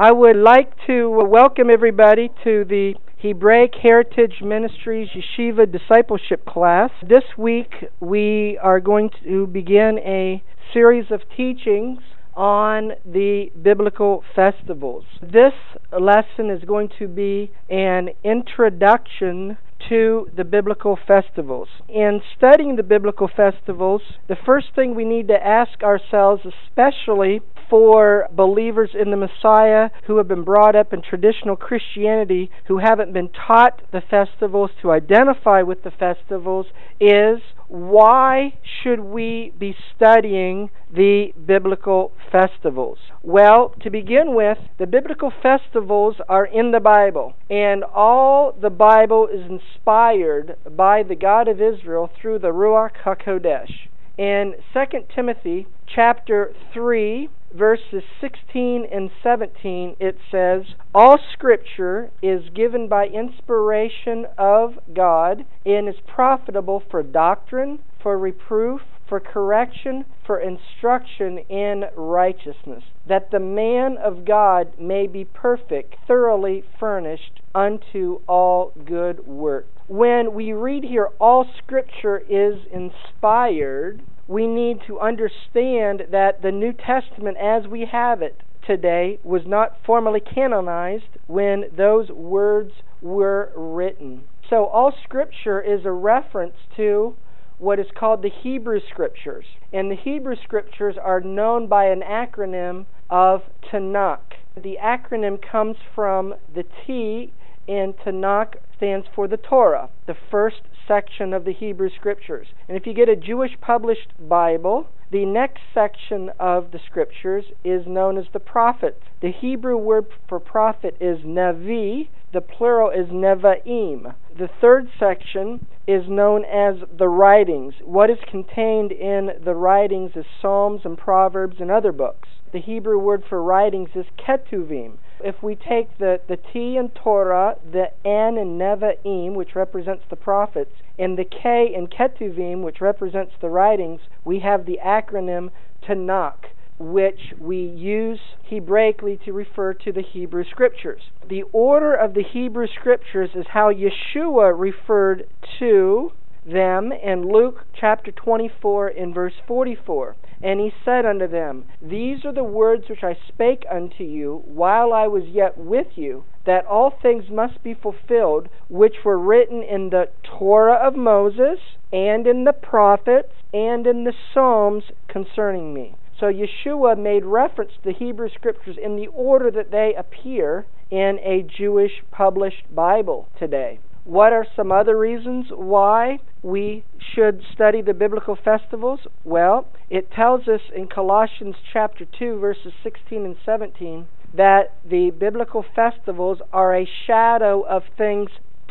I would like to welcome everybody to the Hebraic Heritage Ministries Yeshiva Discipleship class. This week we are going to begin a series of teachings on the biblical festivals. This lesson is going to be an introduction to the biblical festivals. In studying the biblical festivals, the first thing we need to ask ourselves, especially for believers in the Messiah who have been brought up in traditional Christianity, who haven't been taught the festivals, to identify with the festivals, is why should we be studying the biblical festivals? Well, to begin with, the biblical festivals are in the Bible, and all the Bible is inspired by the God of Israel through the Ruach HaKodesh. In 2 Timothy chapter 3, verses 16 and 17, it says, All scripture is given by inspiration of God and is profitable for doctrine, for reproof, for correction, for instruction in righteousness, that the man of God may be perfect, thoroughly furnished unto all good work. When we read here, all scripture is inspired, we need to understand that the New Testament as we have it today was not formally canonized when those words were written. So all scripture is a reference to what is called the Hebrew Scriptures. And the Hebrew Scriptures are known by an acronym of Tanakh. The acronym comes from the T in Tanakh stands for the Torah, the first section of the Hebrew Scriptures. And if you get a Jewish published Bible, the next section of the Scriptures is known as the prophets. The Hebrew word for prophet is Navi, the plural is Nevi'im. The third section is known as the writings. What is contained in the writings is Psalms and Proverbs and other books. The Hebrew word for writings is Ketuvim if we take the, the T in Torah, the N in Nevi'im, which represents the prophets, and the K in Ketuvim, which represents the writings, we have the acronym Tanakh, which we use Hebraically to refer to the Hebrew Scriptures. The order of the Hebrew Scriptures is how Yeshua referred to them in Luke chapter 24 in verse 44. And he said unto them, These are the words which I spake unto you while I was yet with you, that all things must be fulfilled which were written in the Torah of Moses, and in the prophets, and in the Psalms concerning me. So Yeshua made reference to the Hebrew Scriptures in the order that they appear in a Jewish published Bible today. What are some other reasons why we should study the biblical festivals? Well, it tells us in Colossians chapter 2 verses 16 and 17 that the biblical festivals are a shadow of things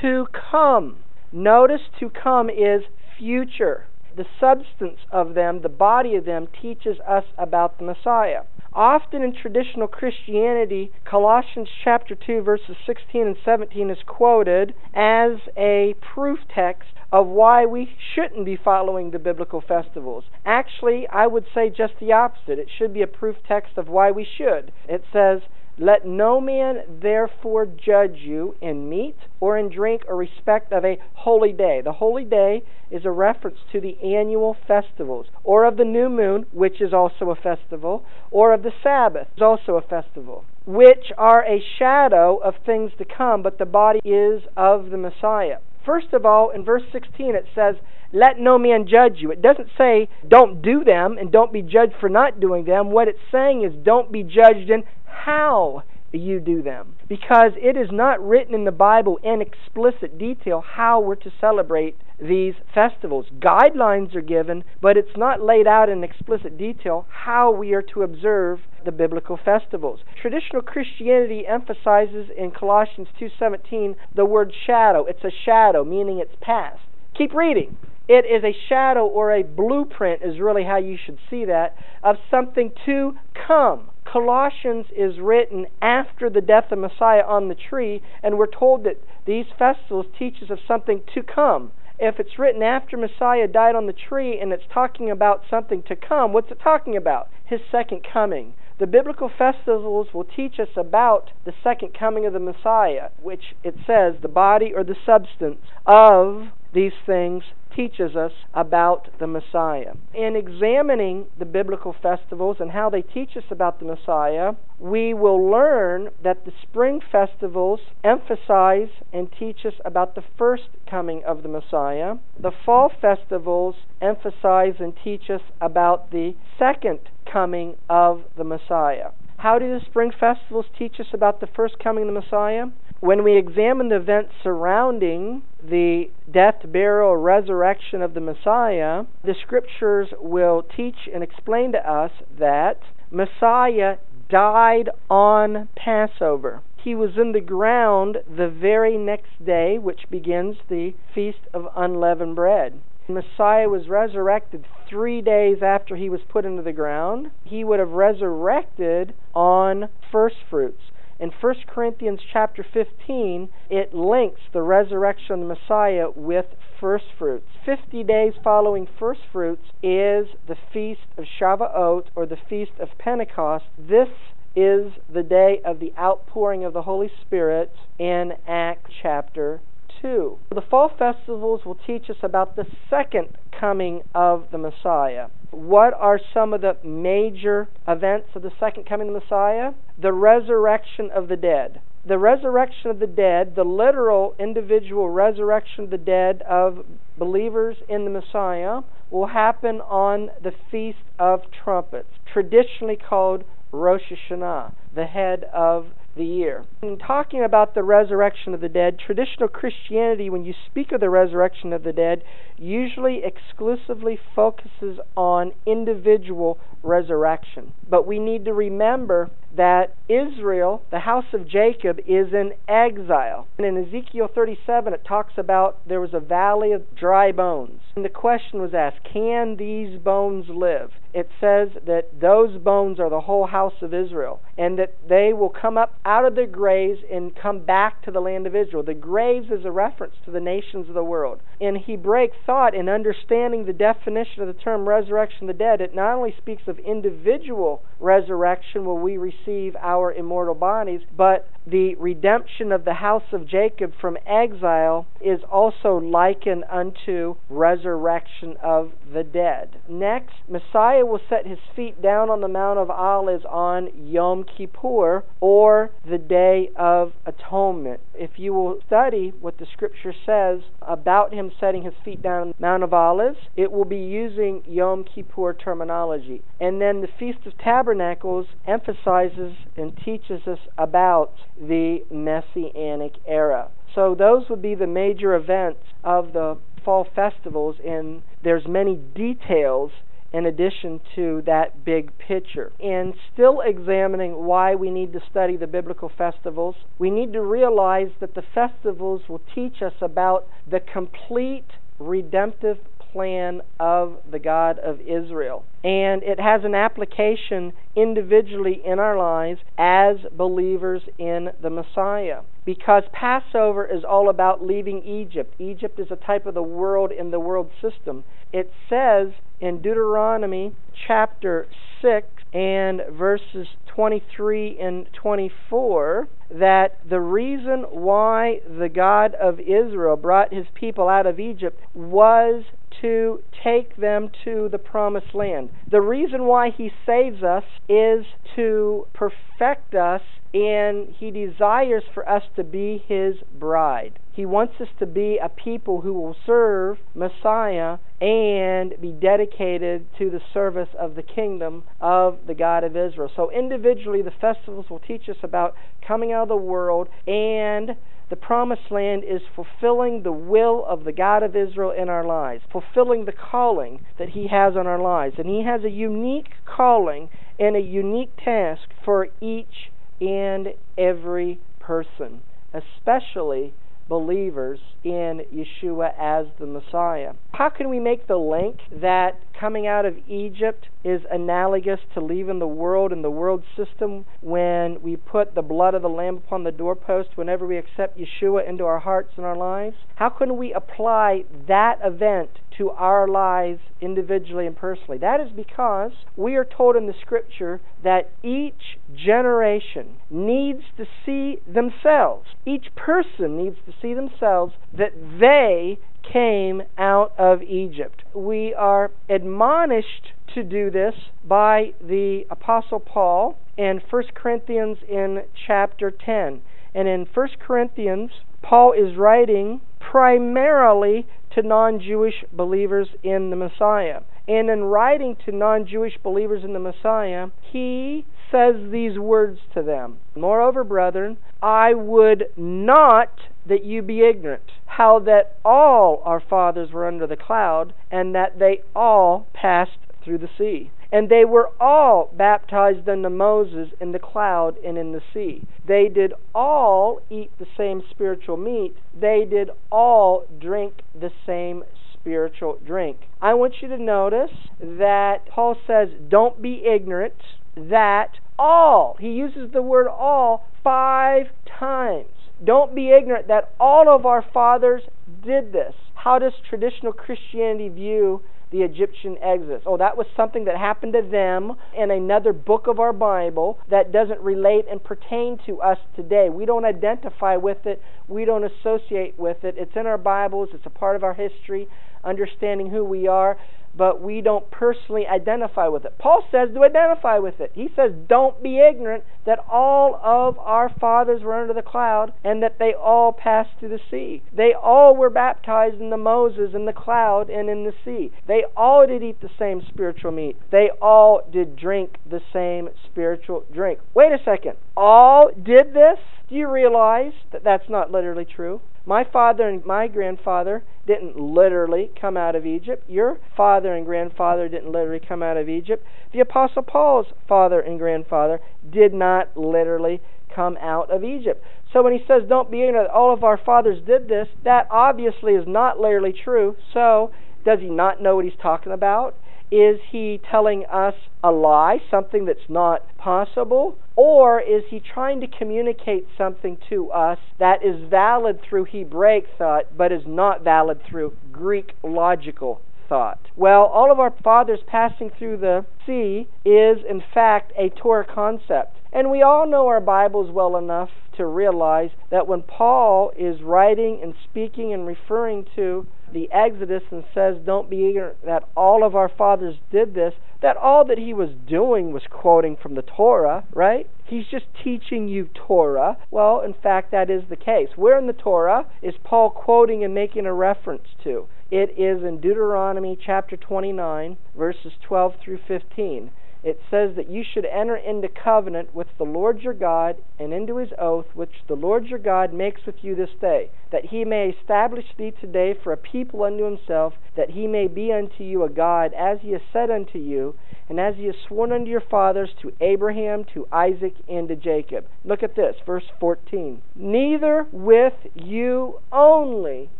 to come. Notice to come is future. The substance of them, the body of them, teaches us about the Messiah. Often in traditional Christianity, Colossians chapter 2 verses 16 and 17 is quoted as a proof text of why we shouldn't be following the biblical festivals. Actually, I would say just the opposite. It should be a proof text of why we should. It says, let no man therefore judge you in meat or in drink or respect of a holy day. The holy day is a reference to the annual festivals, or of the new moon, which is also a festival, or of the Sabbath, which is also a festival, which are a shadow of things to come, but the body is of the Messiah. First of all, in verse 16 it says, Let no man judge you. It doesn't say don't do them and don't be judged for not doing them. What it's saying is don't be judged in how you do them. Because it is not written in the Bible in explicit detail how we're to celebrate these festivals. Guidelines are given, but it's not laid out in explicit detail how we are to observe the biblical festivals. Traditional Christianity emphasizes in Colossians 2:17 the word shadow. It's a shadow meaning it's past. Keep reading. It is a shadow or a blueprint, is really how you should see that, of something to come. Colossians is written after the death of Messiah on the tree, and we're told that these festivals teach us of something to come. If it's written after Messiah died on the tree and it's talking about something to come, what's it talking about? His second coming The biblical festivals will teach us about the second coming of the Messiah, which it says the body or the substance of these things teaches us about the Messiah. In examining the biblical festivals and how they teach us about the Messiah, we will learn that the spring festivals emphasize and teach us about the first coming of the Messiah. The fall festivals emphasize and teach us about the second coming of the Messiah. How do the spring festivals teach us about the first coming of the Messiah? When we examine the events surrounding the death, burial, resurrection of the Messiah, the scriptures will teach and explain to us that Messiah died on Passover. He was in the ground the very next day, which begins the Feast of Unleavened Bread. Messiah was resurrected three days after he was put into the ground. He would have resurrected on first fruits. In 1 Corinthians chapter 15, it links the resurrection of the Messiah with first fruits. 50 days following first fruits is the feast of Shavuot or the feast of Pentecost. This is the day of the outpouring of the Holy Spirit in Acts chapter 2. The fall festivals will teach us about the second coming of the Messiah. What are some of the major events of the second coming of the Messiah? The resurrection of the dead. The resurrection of the dead, the literal individual resurrection of the dead of believers in the Messiah, will happen on the Feast of Trumpets, traditionally called Rosh Hashanah, the head of the year. In talking about the resurrection of the dead, traditional Christianity, when you speak of the resurrection of the dead, usually exclusively focuses on individual resurrection. But we need to remember that Israel, the house of Jacob, is in exile. And in Ezekiel 37, it talks about there was a valley of dry bones. And the question was asked can these bones live? It says that those bones are the whole house of Israel, and that they will come up out of their graves and come back to the land of Israel. The graves is a reference to the nations of the world. In Hebraic thought, in understanding the definition of the term resurrection of the dead, it not only speaks of individual resurrection where we receive our immortal bodies, but the redemption of the house of Jacob from exile is also likened unto resurrection of the dead. Next, Messiah will set his feet down on the Mount of Olives on Yom Kippur or the Day of Atonement. If you will study what the scripture says about him setting his feet down on the Mount of Olives, it will be using Yom Kippur terminology. And then the Feast of Tabernacles emphasizes and teaches us about the Messianic era. So those would be the major events of the fall festivals and there's many details in addition to that big picture. In still examining why we need to study the biblical festivals, we need to realize that the festivals will teach us about the complete redemptive plan of the God of Israel. And it has an application individually in our lives as believers in the Messiah. Because Passover is all about leaving Egypt. Egypt is a type of the world in the world system. It says in Deuteronomy chapter 6 and verses 23 and 24 that the reason why the God of Israel brought his people out of Egypt was to take them to the promised land. The reason why he saves us is to perfect us, and he desires for us to be his bride. He wants us to be a people who will serve Messiah and be dedicated to the service of the kingdom of the God of Israel. So, individually, the festivals will teach us about coming out of the world and the promised land is fulfilling the will of the God of Israel in our lives, fulfilling the calling that He has on our lives. And He has a unique calling and a unique task for each and every person, especially believers in Yeshua as the Messiah. How can we make the link that coming out of Egypt is analogous to leaving the world and the world system when we put the blood of the Lamb upon the doorpost whenever we accept Yeshua into our hearts and our lives? How can we apply that event to our lives individually and personally? That is because we are told in the Scripture that each generation needs to see themselves, each person needs to see themselves that they came out of Egypt. We are admonished to do this by the Apostle Paul in 1 Corinthians in chapter 10. And in 1 Corinthians, Paul is writing primarily to non Jewish believers in the Messiah. And in writing to non Jewish believers in the Messiah, he says these words to them Moreover, brethren, I would not that you be ignorant, how that all our fathers were under the cloud, and that they all passed through the sea. And they were all baptized unto Moses in the cloud and in the sea. They did all eat the same spiritual meat. They did all drink the same spiritual drink. I want you to notice that Paul says, don't be ignorant that all, he uses the word all five times. Don't be ignorant that all of our fathers did this. How does traditional Christianity view the Egyptian exodus. Oh, that was something that happened to them in another book of our Bible that doesn't relate and pertain to us today. We don't identify with it, we don't associate with it. It's in our Bibles, it's a part of our history, understanding who we are but we don't personally identify with it. Paul says to identify with it. He says, Don't be ignorant that all of our fathers were under the cloud and that they all passed through the sea. They all were baptized in the Moses in the cloud and in the sea. They all did eat the same spiritual meat. They all did drink the same spiritual drink. Wait a second. All did this? Do you realize that that's not literally true? My father and my grandfather didn't literally come out of Egypt. Your father and grandfather didn't literally come out of Egypt. The Apostle Paul's father and grandfather did not literally come out of Egypt. So when he says, Don't be ignorant all of our fathers did this, that obviously is not literally true. So does he not know what he's talking about? Is he telling us a lie, something that's not possible? Or is he trying to communicate something to us that is valid through Hebraic thought but is not valid through Greek logical thought? Well, all of our fathers passing through the sea is, in fact, a Torah concept. And we all know our Bibles well enough to realize that when Paul is writing and speaking and referring to the Exodus and says, Don't be ignorant that all of our fathers did this, that all that he was doing was quoting from the Torah, right? He's just teaching you Torah. Well, in fact, that is the case. Where in the Torah is Paul quoting and making a reference to? It is in Deuteronomy chapter 29, verses 12 through 15 it says that you should enter into covenant with the Lord your God and into his oath which the Lord your God makes with you this day, that he may establish thee today for a people unto himself, that he may be unto you a God, as he has said unto you, and as he has sworn unto your fathers, to Abraham, to Isaac, and to Jacob. Look at this, verse 14. Neither with you only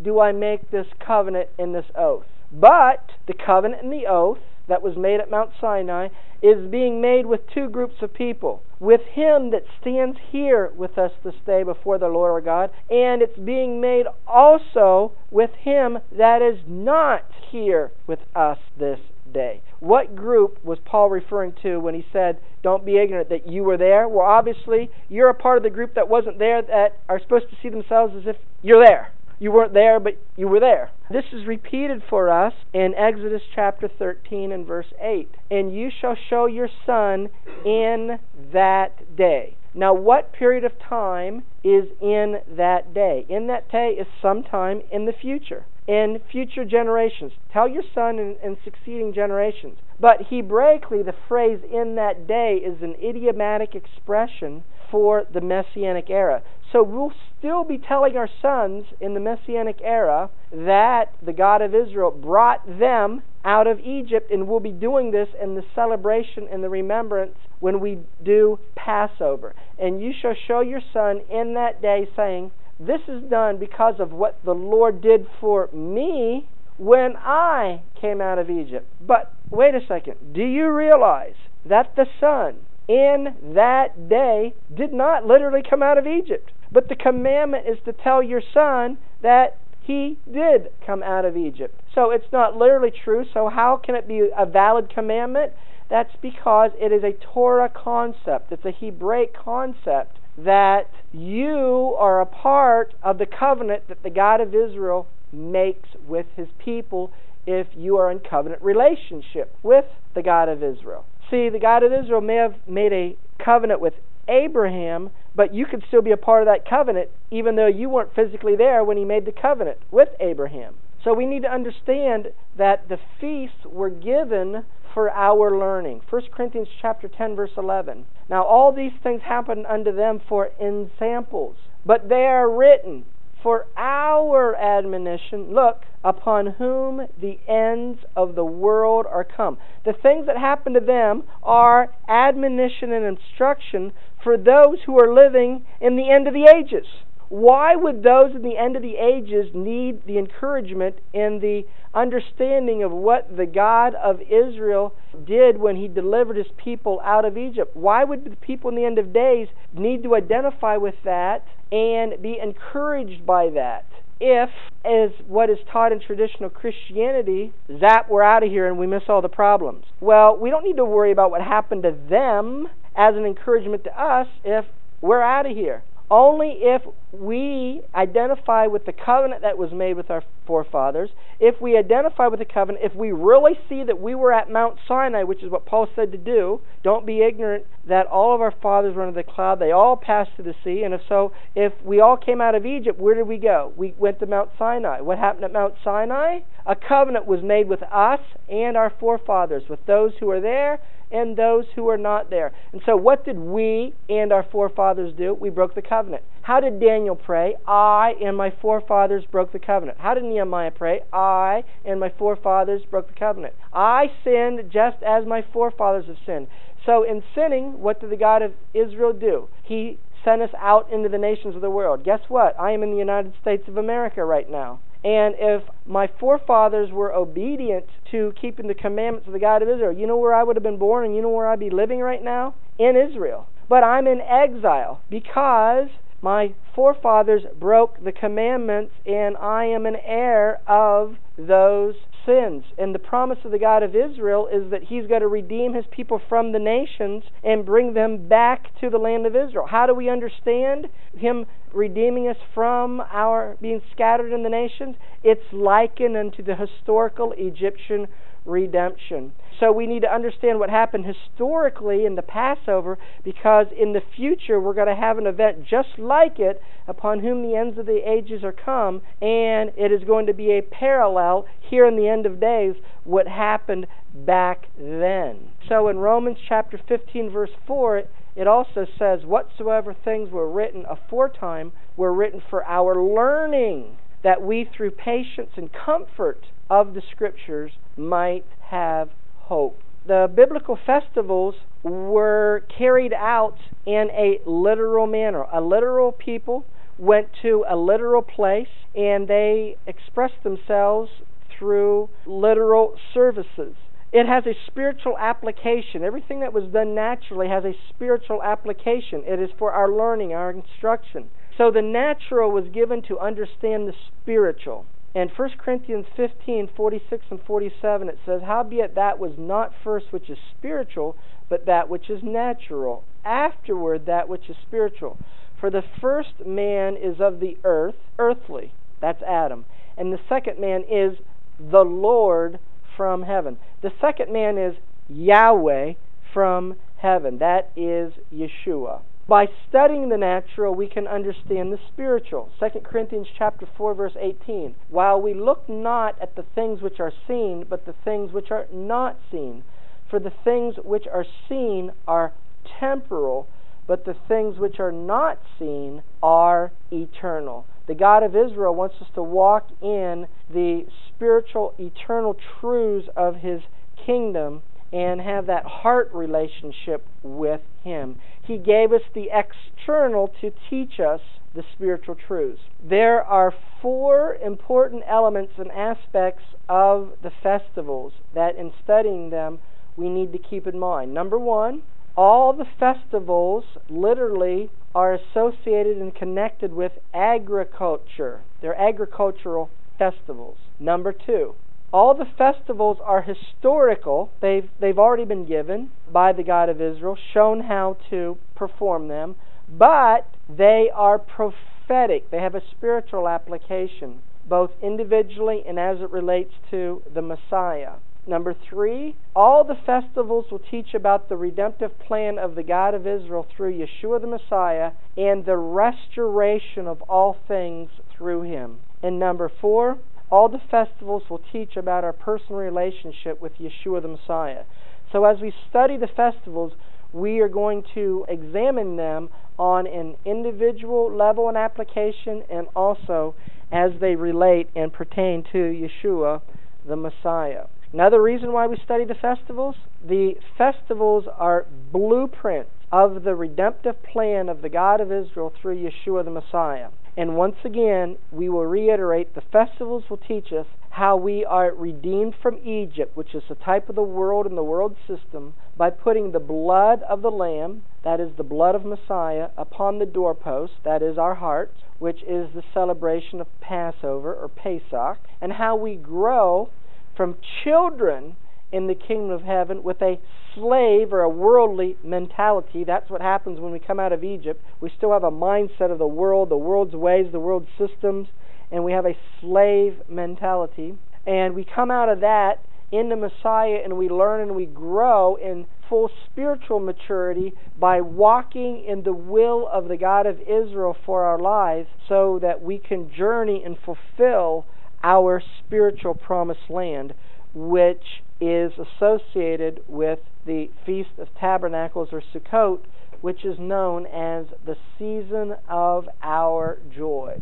do I make this covenant and this oath, but the covenant and the oath that was made at Mount Sinai is being made with two groups of people. With him that stands here with us this day before the Lord our God, and it's being made also with him that is not here with us this day. What group was Paul referring to when he said, Don't be ignorant that you were there? Well, obviously, you're a part of the group that wasn't there that are supposed to see themselves as if you're there. You weren't there, but you were there. This is repeated for us in Exodus chapter 13 and verse 8. And you shall show your son in that day. Now, what period of time is in that day? In that day is sometime in the future, in future generations. Tell your son in, in succeeding generations. But Hebraically, the phrase in that day is an idiomatic expression for the Messianic era. So we'll still be telling our sons in the Messianic era that the God of Israel brought them out of Egypt, and we'll be doing this in the celebration and the remembrance when we do Passover. And you shall show your son in that day, saying, This is done because of what the Lord did for me when I came out of Egypt. But wait a second. Do you realize that the Son in that day did not literally come out of Egypt? But the commandment is to tell your son that he did come out of Egypt. So it's not literally true. So how can it be a valid commandment? That's because it is a Torah concept. It's a Hebraic concept that you are a part of the covenant that the God of Israel makes with his people if you are in covenant relationship with the God of Israel. See, the God of Israel may have made a covenant with Abraham, but you could still be a part of that covenant even though you weren't physically there when he made the covenant with Abraham. So we need to understand that the feasts were given for our learning. 1 Corinthians chapter 10 verse 11. Now all these things happened unto them for ensamples, but they are written for our admonition, look, upon whom the ends of the world are come. The things that happen to them are admonition and instruction for those who are living in the end of the ages. Why would those in the end of the ages need the encouragement and the understanding of what the God of Israel did when he delivered his people out of Egypt? Why would the people in the end of days need to identify with that and be encouraged by that? If, as what is taught in traditional Christianity, zap, we're out of here and we miss all the problems. Well, we don't need to worry about what happened to them as an encouragement to us if we're out of here. Only if we identify with the covenant that was made with our forefathers, if we identify with the covenant, if we really see that we were at Mount Sinai, which is what Paul said to do, don't be ignorant that all of our fathers were under the cloud, they all passed through the sea, and if so, if we all came out of Egypt, where did we go? We went to Mount Sinai. What happened at Mount Sinai? A covenant was made with us and our forefathers, with those who were there and those who are not there. And so, what did we and our forefathers do? We broke the covenant. How did Daniel pray? I and my forefathers broke the covenant. How did Nehemiah pray? I and my forefathers broke the covenant. I sinned just as my forefathers have sinned. So, in sinning, what did the God of Israel do? He sent us out into the nations of the world. Guess what? I am in the United States of America right now. And if my forefathers were obedient to keeping the commandments of the God of Israel, you know where I would have been born and you know where I'd be living right now? In Israel. But I'm in exile because my forefathers broke the commandments and I am an heir of those sins. And the promise of the God of Israel is that He's going to redeem His people from the nations and bring them back to the land of Israel. How do we understand Him redeeming us from our being scattered in the nations? It's likened unto the historical Egyptian redemption. So we need to understand what happened historically in the Passover because in the future we're going to have an event just like it upon whom the ends of the ages are come, and it is going to be a parallel here in the end of days what happened back then. So in Romans chapter 15, verse 4, it also says, Whatsoever things were written aforetime were written for our learning, that we through patience and comfort of the Scriptures might have hope. The biblical festivals were carried out in a literal manner. A literal people went to a literal place and they expressed themselves through literal services. It has a spiritual application. Everything that was done naturally has a spiritual application. It is for our learning, our instruction. So the natural was given to understand the spiritual. And 1 Corinthians 15, 46 and 47, it says, Howbeit that was not first which is spiritual, but that which is natural. Afterward, that which is spiritual. For the first man is of the earth, earthly. That's Adam. And the second man is the Lord from heaven. The second man is Yahweh from heaven. That is Yeshua. By studying the natural, we can understand the spiritual. 2 Corinthians chapter 4 verse 18. While we look not at the things which are seen, but the things which are not seen. For the things which are seen are temporal, but the things which are not seen are eternal. The God of Israel wants us to walk in the spiritual, eternal truths of His kingdom and have that heart relationship with Him. He gave us the external to teach us the spiritual truths. There are four important elements and aspects of the festivals that, in studying them, we need to keep in mind. Number one, all the festivals literally are associated and connected with agriculture. They're agricultural festivals. Number two, all the festivals are historical. They've, they've already been given by the God of Israel, shown how to perform them, but they are prophetic. They have a spiritual application, both individually and as it relates to the Messiah. Number three, all the festivals will teach about the redemptive plan of the God of Israel through Yeshua the Messiah and the restoration of all things through him. And number four, all the festivals will teach about our personal relationship with Yeshua the Messiah. So as we study the festivals, we are going to examine them on an individual level and application and also as they relate and pertain to Yeshua the Messiah. Another reason why we study the festivals the festivals are blueprints of the redemptive plan of the God of Israel through Yeshua the Messiah. And once again, we will reiterate the festivals will teach us how we are redeemed from Egypt, which is the type of the world and the world system, by putting the blood of the Lamb, that is the blood of Messiah, upon the doorpost, that is our hearts, which is the celebration of Passover or Pesach, and how we grow from children in the kingdom of heaven with a slave or a worldly mentality. That's what happens when we come out of Egypt. We still have a mindset of the world, the world's ways, the world's systems, and we have a slave mentality. And we come out of that into Messiah and we learn and we grow in full spiritual maturity by walking in the will of the God of Israel for our lives so that we can journey and fulfill our spiritual promised land, which is associated with the Feast of Tabernacles or Sukkot, which is known as the season of our joy.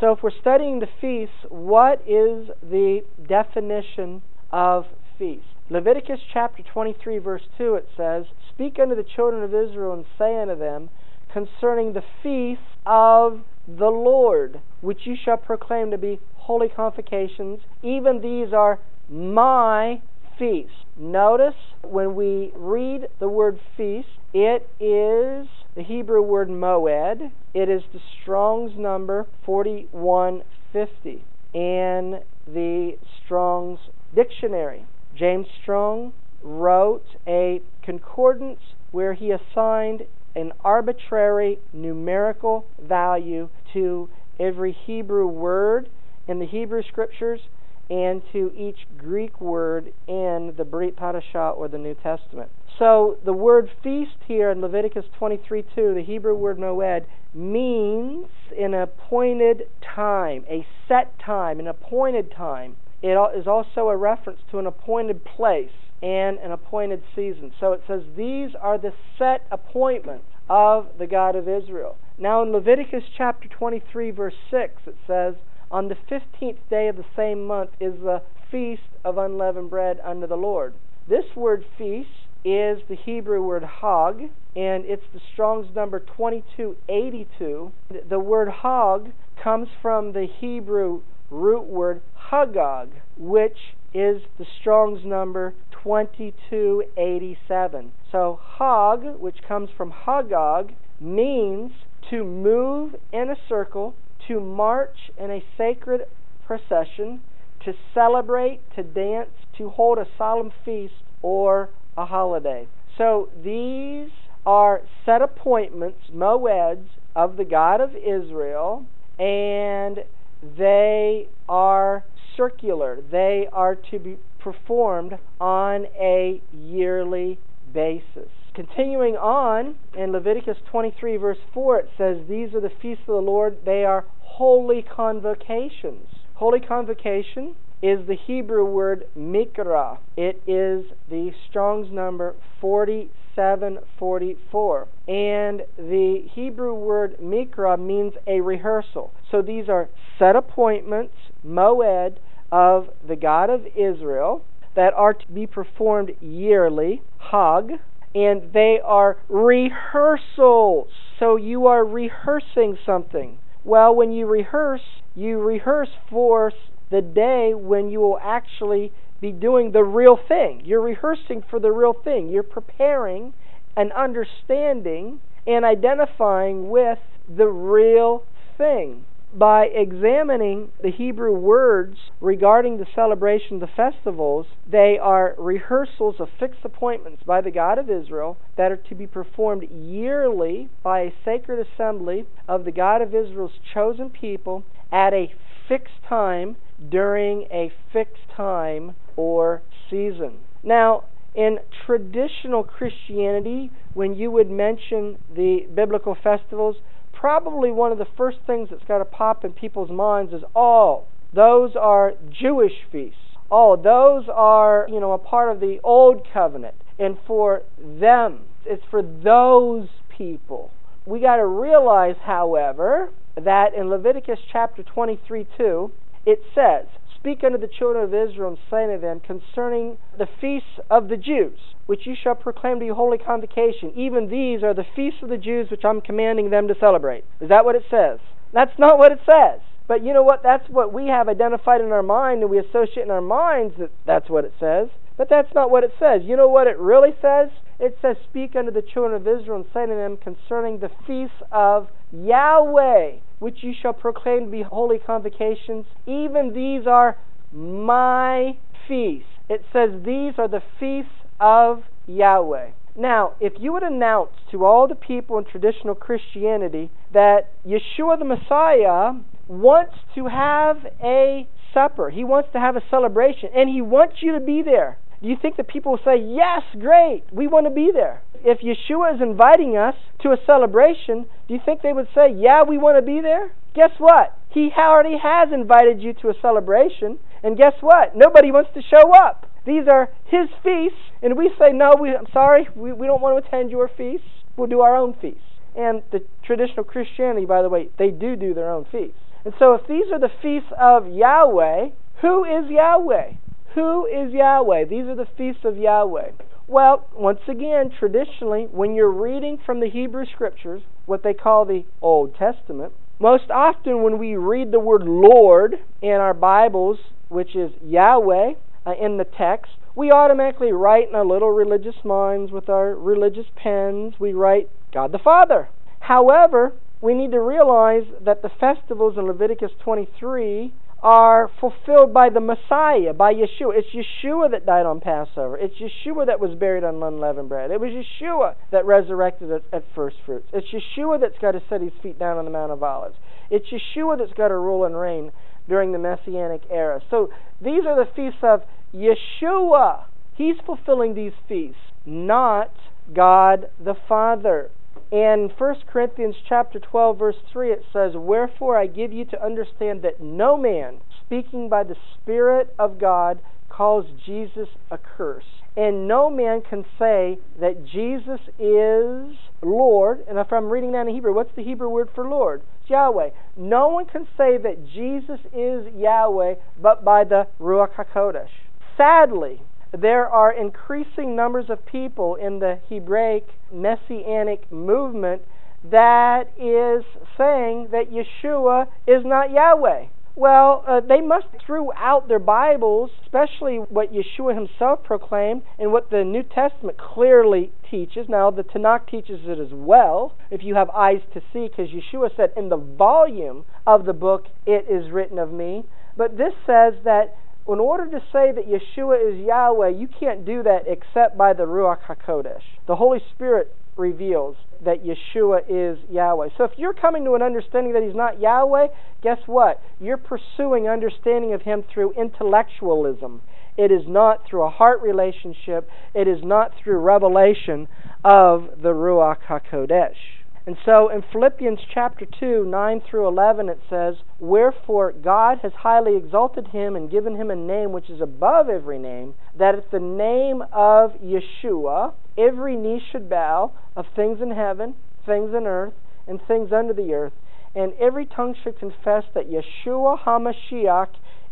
So, if we're studying the feasts, what is the definition of feast? Leviticus chapter 23, verse 2, it says, Speak unto the children of Israel and say unto them concerning the feasts of the Lord, which you shall proclaim to be holy convocations. Even these are my feasts. Notice when we read the word feast, it is the Hebrew word moed. It is the Strong's number 4150 in the Strong's dictionary. James Strong wrote a concordance where he assigned an arbitrary numerical value to every Hebrew word in the Hebrew Scriptures and to each Greek word in the Brit Hadashah or the New Testament. So the word feast here in Leviticus 23:2, the Hebrew word moed, means an appointed time, a set time, an appointed time. It is also a reference to an appointed place and an appointed season. So it says these are the set appointments of the God of Israel. Now in Leviticus chapter 23 verse 6 it says on the fifteenth day of the same month is the feast of unleavened bread unto the Lord. This word feast is the Hebrew word hag, and it's the Strong's number 2282. The word hag comes from the Hebrew root word hagag, which is the Strong's number 2287. So hag, which comes from hagag, means to move in a circle to march in a sacred procession, to celebrate, to dance, to hold a solemn feast, or a holiday. So these are set appointments, moeds, of the God of Israel, and they are circular. They are to be performed on a yearly basis. Continuing on in Leviticus 23, verse 4, it says, These are the feasts of the Lord. They are holy convocations. Holy convocation is the Hebrew word mikra. It is the Strong's number 4744. And the Hebrew word mikra means a rehearsal. So these are set appointments, moed, of the God of Israel that are to be performed yearly, Hag, and they are rehearsals. So you are rehearsing something. Well, when you rehearse, you rehearse for the day when you will actually be doing the real thing. You're rehearsing for the real thing. You're preparing and understanding and identifying with the real thing by examining the Hebrew words regarding the celebration of the festivals, they are rehearsals of fixed appointments by the God of Israel that are to be performed yearly by a sacred assembly of the God of Israel's chosen people at a fixed time during a fixed time or season. Now, in traditional Christianity, when you would mention the biblical festivals, probably one of the first things that's got to pop in people's minds is, oh, those are Jewish feasts. Oh, those are, you know, a part of the old covenant. And for them, it's for those people. We got to realize, however, that in Leviticus chapter 23 2, it says, Speak unto the children of Israel and say unto them concerning the feasts of the Jews, which you shall proclaim to be holy convocation. Even these are the feasts of the Jews which I'm commanding them to celebrate. Is that what it says? That's not what it says. But you know what? That's what we have identified in our mind, and we associate in our minds that that's what it says. But that's not what it says. You know what it really says? It says, Speak unto the children of Israel and say to them concerning the feasts of Yahweh which you shall proclaim to be holy convocations. Even these are my feasts. It says these are the feasts of Yahweh. Now, if you would announce to all the people in traditional Christianity that Yeshua the Messiah wants to have a supper, he wants to have a celebration, and he wants you to be there, you think that people will say, Yes, great, we want to be there? If Yeshua is inviting us to a celebration, do you think they would say, Yeah, we want to be there? Guess what? He already has invited you to a celebration, and guess what? Nobody wants to show up. These are his feasts, and we say, No, we, I'm sorry, we, we don't want to attend your feasts. We'll do our own feasts. And the traditional Christianity, by the way, they do do their own feasts. And so if these are the feasts of Yahweh, who is Yahweh? Who is Yahweh? These are the feasts of Yahweh. Well, once again, traditionally, when you're reading from the Hebrew Scriptures, what they call the Old Testament, most often when we read the word Lord in our Bibles, which is Yahweh, uh, in the text, we automatically write in our little religious minds with our religious pens, we write God the Father. However, we need to realize that the festivals in Leviticus 23 are fulfilled by the Messiah, by Yeshua. It's Yeshua that died on Passover. It's Yeshua that was buried on unleavened bread. It was Yeshua that resurrected at, at first fruits. It's Yeshua that's got to set his feet down on the Mount of Olives. It's Yeshua that's got to rule and reign during the Messianic era. So these are the feasts of Yeshua. He's fulfilling these feasts, not God the Father. In 1 Corinthians chapter 12 verse 3 it says, "Wherefore I give you to understand that no man speaking by the spirit of God calls Jesus a curse, And no man can say that Jesus is Lord. And if I'm reading that in Hebrew, what's the Hebrew word for Lord? Yahweh. No one can say that Jesus is Yahweh but by the Ruach HaKodesh. Sadly, there are increasing numbers of people in the Hebraic messianic movement that is saying that Yeshua is not Yahweh. Well, uh, they must, throughout their Bibles, especially what Yeshua himself proclaimed and what the New Testament clearly teaches. Now, the Tanakh teaches it as well, if you have eyes to see, because Yeshua said, In the volume of the book, it is written of me. But this says that in order to say that Yeshua is Yahweh, you can't do that except by the Ruach HaKodesh. The Holy Spirit reveals that Yeshua is Yahweh. So if you're coming to an understanding that He's not Yahweh, guess what? You're pursuing understanding of Him through intellectualism. It is not through a heart relationship, it is not through revelation of the Ruach HaKodesh. And so in Philippians chapter 2, 9 through 11, it says, Wherefore God has highly exalted him and given him a name which is above every name, that at the name of Yeshua every knee should bow of things in heaven, things in earth, and things under the earth, and every tongue should confess that Yeshua HaMashiach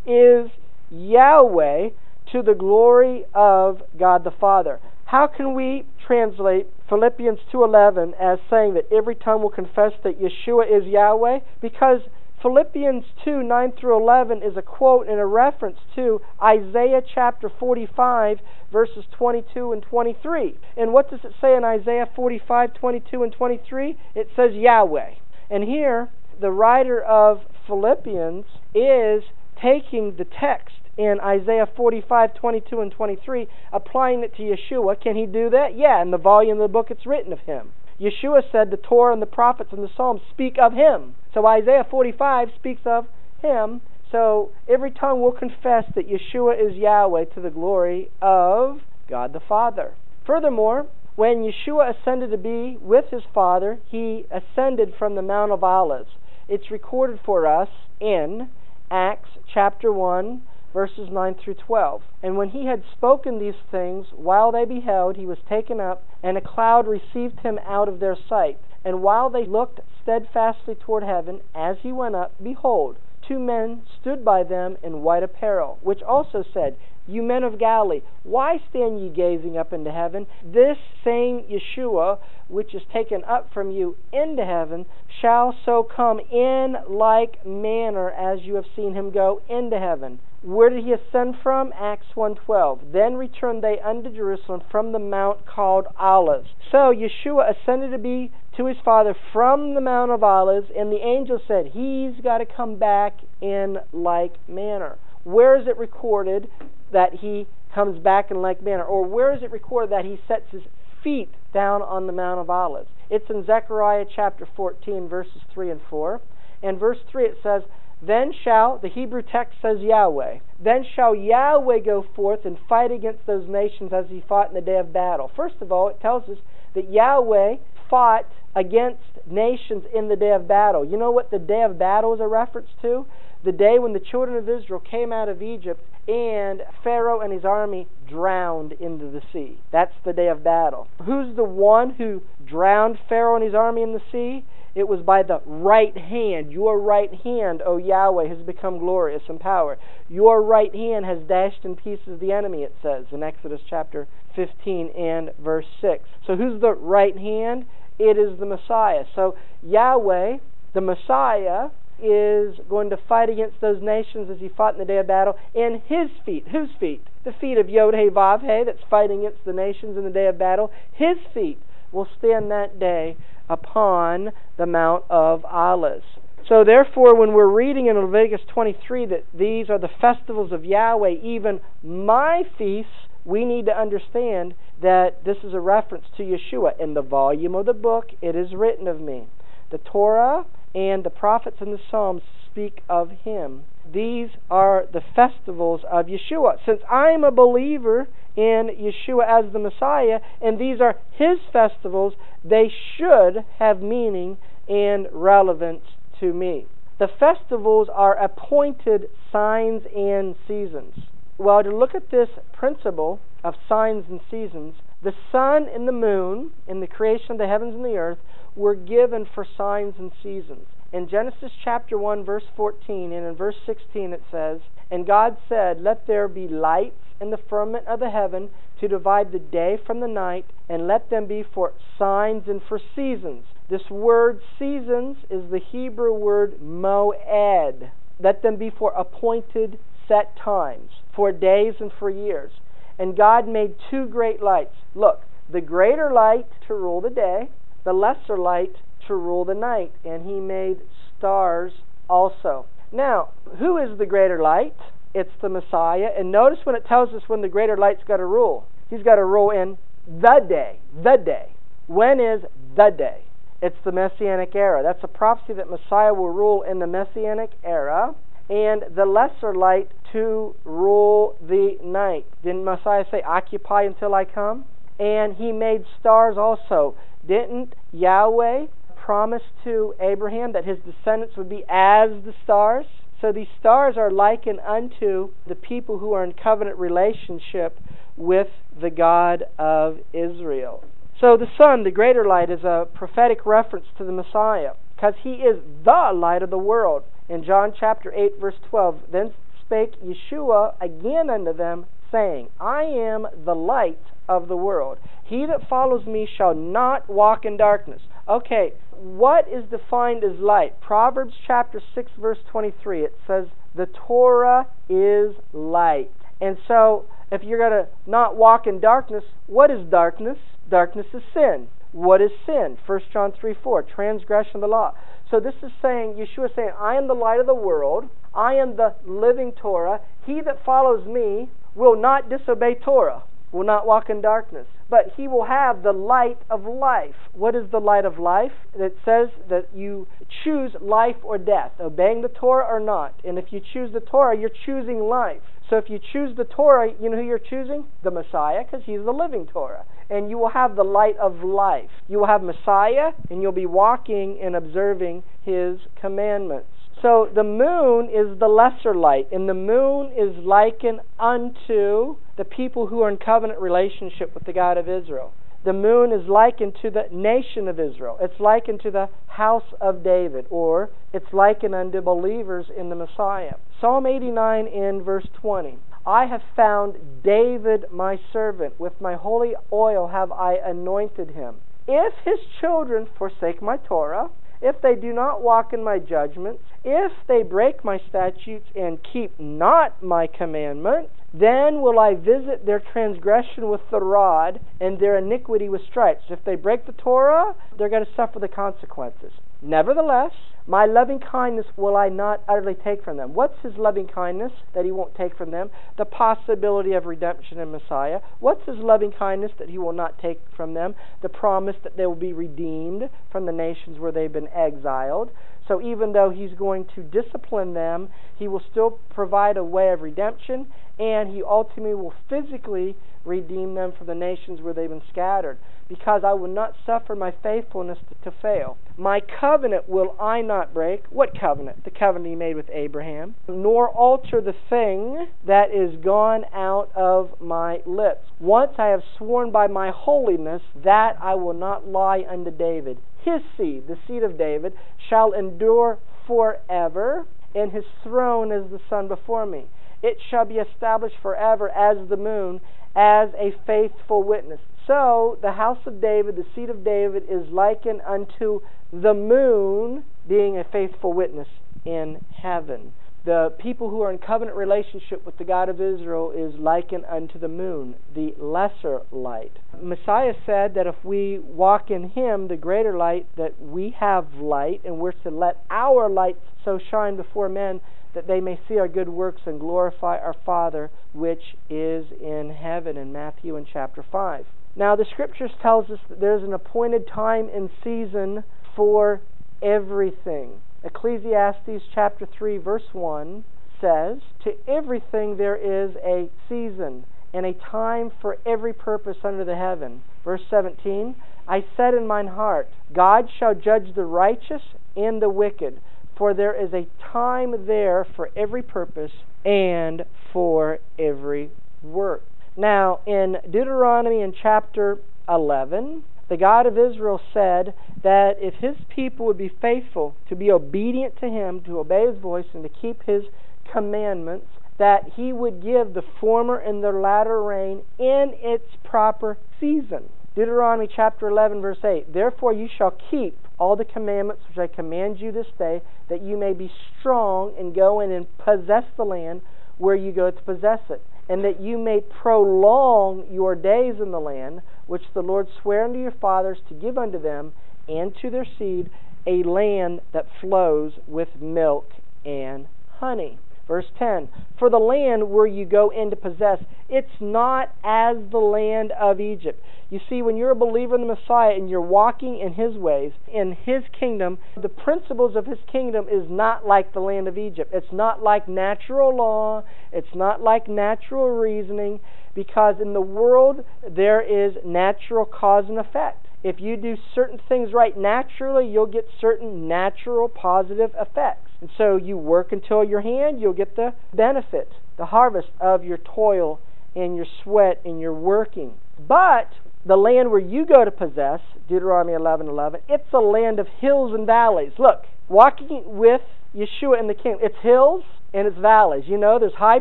is Yahweh to the glory of God the Father. How can we translate Philippians 2:11 as saying that every tongue will confess that Yeshua is Yahweh? Because Philippians 2 9 through 11 is a quote and a reference to Isaiah chapter 45, verses 22 and 23. And what does it say in Isaiah 45, 22 and 23? It says Yahweh. And here, the writer of Philippians is taking the text in Isaiah 45, 22 and 23, applying it to Yeshua. Can he do that? Yeah, in the volume of the book it's written of him. Yeshua said the Torah and the prophets and the Psalms speak of him. So Isaiah 45 speaks of him. So every tongue will confess that Yeshua is Yahweh to the glory of God the Father. Furthermore, when Yeshua ascended to be with his Father, he ascended from the Mount of Olives. It's recorded for us in Acts chapter 1, verses 9 through 12. And when he had spoken these things, while they beheld, he was taken up, and a cloud received him out of their sight. And while they looked steadfastly toward heaven, as he went up, behold, two men stood by them in white apparel, which also said, You men of Galilee, why stand ye gazing up into heaven? This same Yeshua, which is taken up from you into heaven, shall so come in like manner as you have seen him go into heaven. Where did he ascend from? Acts 1.12. Then returned they unto Jerusalem from the mount called Olives. So Yeshua ascended to be to his Father from the Mount of Olives, and the angel said, He's got to come back in like manner. Where is it recorded that he comes back in like manner? Or where is it recorded that he sets his feet down on the Mount of Olives? It's in Zechariah chapter 14, verses 3 and 4. And verse 3 it says, then shall, the Hebrew text says Yahweh, then shall Yahweh go forth and fight against those nations as he fought in the day of battle. First of all, it tells us that Yahweh fought against nations in the day of battle. You know what the day of battle is a reference to? The day when the children of Israel came out of Egypt and Pharaoh and his army drowned into the sea. That's the day of battle. Who's the one who drowned Pharaoh and his army in the sea? It was by the right hand. Your right hand, O Yahweh, has become glorious in power. Your right hand has dashed in pieces the enemy, it says in Exodus chapter 15 and verse 6. So who's the right hand? It is the Messiah. So Yahweh, the Messiah, is going to fight against those nations as he fought in the day of battle in his feet. Whose feet? The feet of Yod He Vav He that's fighting against the nations in the day of battle. His feet will stand that day upon the Mount of Olives. So, therefore, when we're reading in Leviticus 23 that these are the festivals of Yahweh, even my feasts, we need to understand that this is a reference to Yeshua. In the volume of the book, it is written of me. The Torah and the prophets and the Psalms speak of him. These are the festivals of Yeshua. Since I'm a believer in Yeshua as the Messiah, and these are his festivals, they should have meaning and relevance to me. The festivals are appointed signs and seasons. Well, to look at this principle of signs and seasons, the sun and the moon in the creation of the heavens and the earth were given for signs and seasons. In Genesis chapter 1, verse 14, and in verse 16 it says, And God said, Let there be lights in the firmament of the heaven to divide the day from the night, and let them be for signs and for seasons. This word seasons is the Hebrew word moed. Let them be for appointed set times, for days and for years. And God made two great lights. Look, the greater light to rule the day, the lesser light to rule the night, and he made stars also. Now, who is the greater light? It's the Messiah. And notice when it tells us when the greater light's got to rule. He's got to rule in the day. The day. When is the day? It's the Messianic era. That's a prophecy that Messiah will rule in the Messianic era. And the lesser light to rule the night. Didn't Messiah say, Occupy until I come? And he made stars also. Didn't Yahweh promise to Abraham that his descendants would be as the stars? So these stars are likened unto the people who are in covenant relationship with the God of Israel. So the sun, the greater light, is a prophetic reference to the Messiah because he is the light of the world. In John chapter 8, verse 12, then spake Yeshua again unto them, saying, I am the light of the world. He that follows me shall not walk in darkness. Okay, what is defined as light? Proverbs chapter 6 verse 23. It says, "The Torah is light." And so, if you're going to not walk in darkness, what is darkness? Darkness is sin. What is sin? 1 John 3 4, transgression of the law. So this is saying, Yeshua is saying, I am the light of the world. I am the living Torah. He that follows me will not disobey Torah, will not walk in darkness, but he will have the light of life. What is the light of life? It says that you choose life or death, obeying the Torah or not. And if you choose the Torah, you're choosing life. So if you choose the Torah, you know who you're choosing? The Messiah, because he's the living Torah. And you will have the light of life. You will have Messiah, and you'll be walking and observing his commandments. So the moon is the lesser light, and the moon is likened unto the people who are in covenant relationship with the God of Israel. The moon is likened to the nation of Israel. It's likened to the house of David, or it's likened unto believers in the Messiah. Psalm 89 in verse 20. I have found David my servant. With my holy oil have I anointed him. If his children forsake my Torah, if they do not walk in my judgments, if they break my statutes and keep not my commandments, then will I visit their transgression with the rod and their iniquity with stripes. If they break the Torah, they're going to suffer the consequences. Nevertheless, my loving kindness will I not utterly take from them. What's his loving kindness that he won't take from them? The possibility of redemption in Messiah. What's his loving kindness that he will not take from them? The promise that they will be redeemed from the nations where they've been exiled. So even though he's going to discipline them, he will still provide a way of redemption, and he ultimately will physically redeem them from the nations where they've been scattered because I will not suffer my faithfulness to, fail. My covenant will I not break. What covenant? The covenant he made with Abraham. Nor alter the thing that is gone out of my lips. Once I have sworn by my holiness that I will not lie unto David. His seed, the seed of David, shall endure forever, and his throne is the sun before me. It shall be established forever as the moon, as a faithful witness. So the house of David, the seed of David, is likened unto the moon being a faithful witness in heaven. The people who are in covenant relationship with the God of Israel is likened unto the moon, the lesser light. Messiah said that if we walk in Him, the greater light, that we have light, and we're to let our light so shine before men that they may see our good works and glorify our Father which is in heaven in Matthew in chapter 5. Now, the scriptures tells us that there's an appointed time and season for everything. Ecclesiastes chapter 3 verse 1 says, "To everything there is a season and a time for every purpose under the heaven." Verse 17, "I said in mine heart, God shall judge the righteous and the wicked, for there is a time there for every purpose and for every work." Now, in Deuteronomy in chapter 11, the God of Israel said that if his people would be faithful to be obedient to him, to obey his voice, and to keep his commandments, that he would give the former and the latter rain in its proper season. Deuteronomy chapter 11, verse 8 Therefore you shall keep all the commandments which I command you this day, that you may be strong and go in and possess the land where you go to possess it and that you may prolong your days in the land which the Lord sware unto your fathers to give unto them and to their seed, a land that flows with milk and honey. Verse 10 For the land where you go in to possess, it's not as the land of Egypt. You see, when you're a believer in the Messiah and you're walking in His ways, in His kingdom, the principles of His kingdom is not like the land of Egypt. It's not like natural law, it's not like natural reasoning, because in the world there is natural cause and effect. If you do certain things right naturally, you'll get certain natural positive effects. And so you work until your hand, you'll get the benefit, the harvest of your toil and your sweat and your working. But the land where you go to possess, Deuteronomy 11:11, 11, it's a land of hills and valleys. Look, walking with Yeshua in the kingdom, it's hills and it's valleys. You know, there's high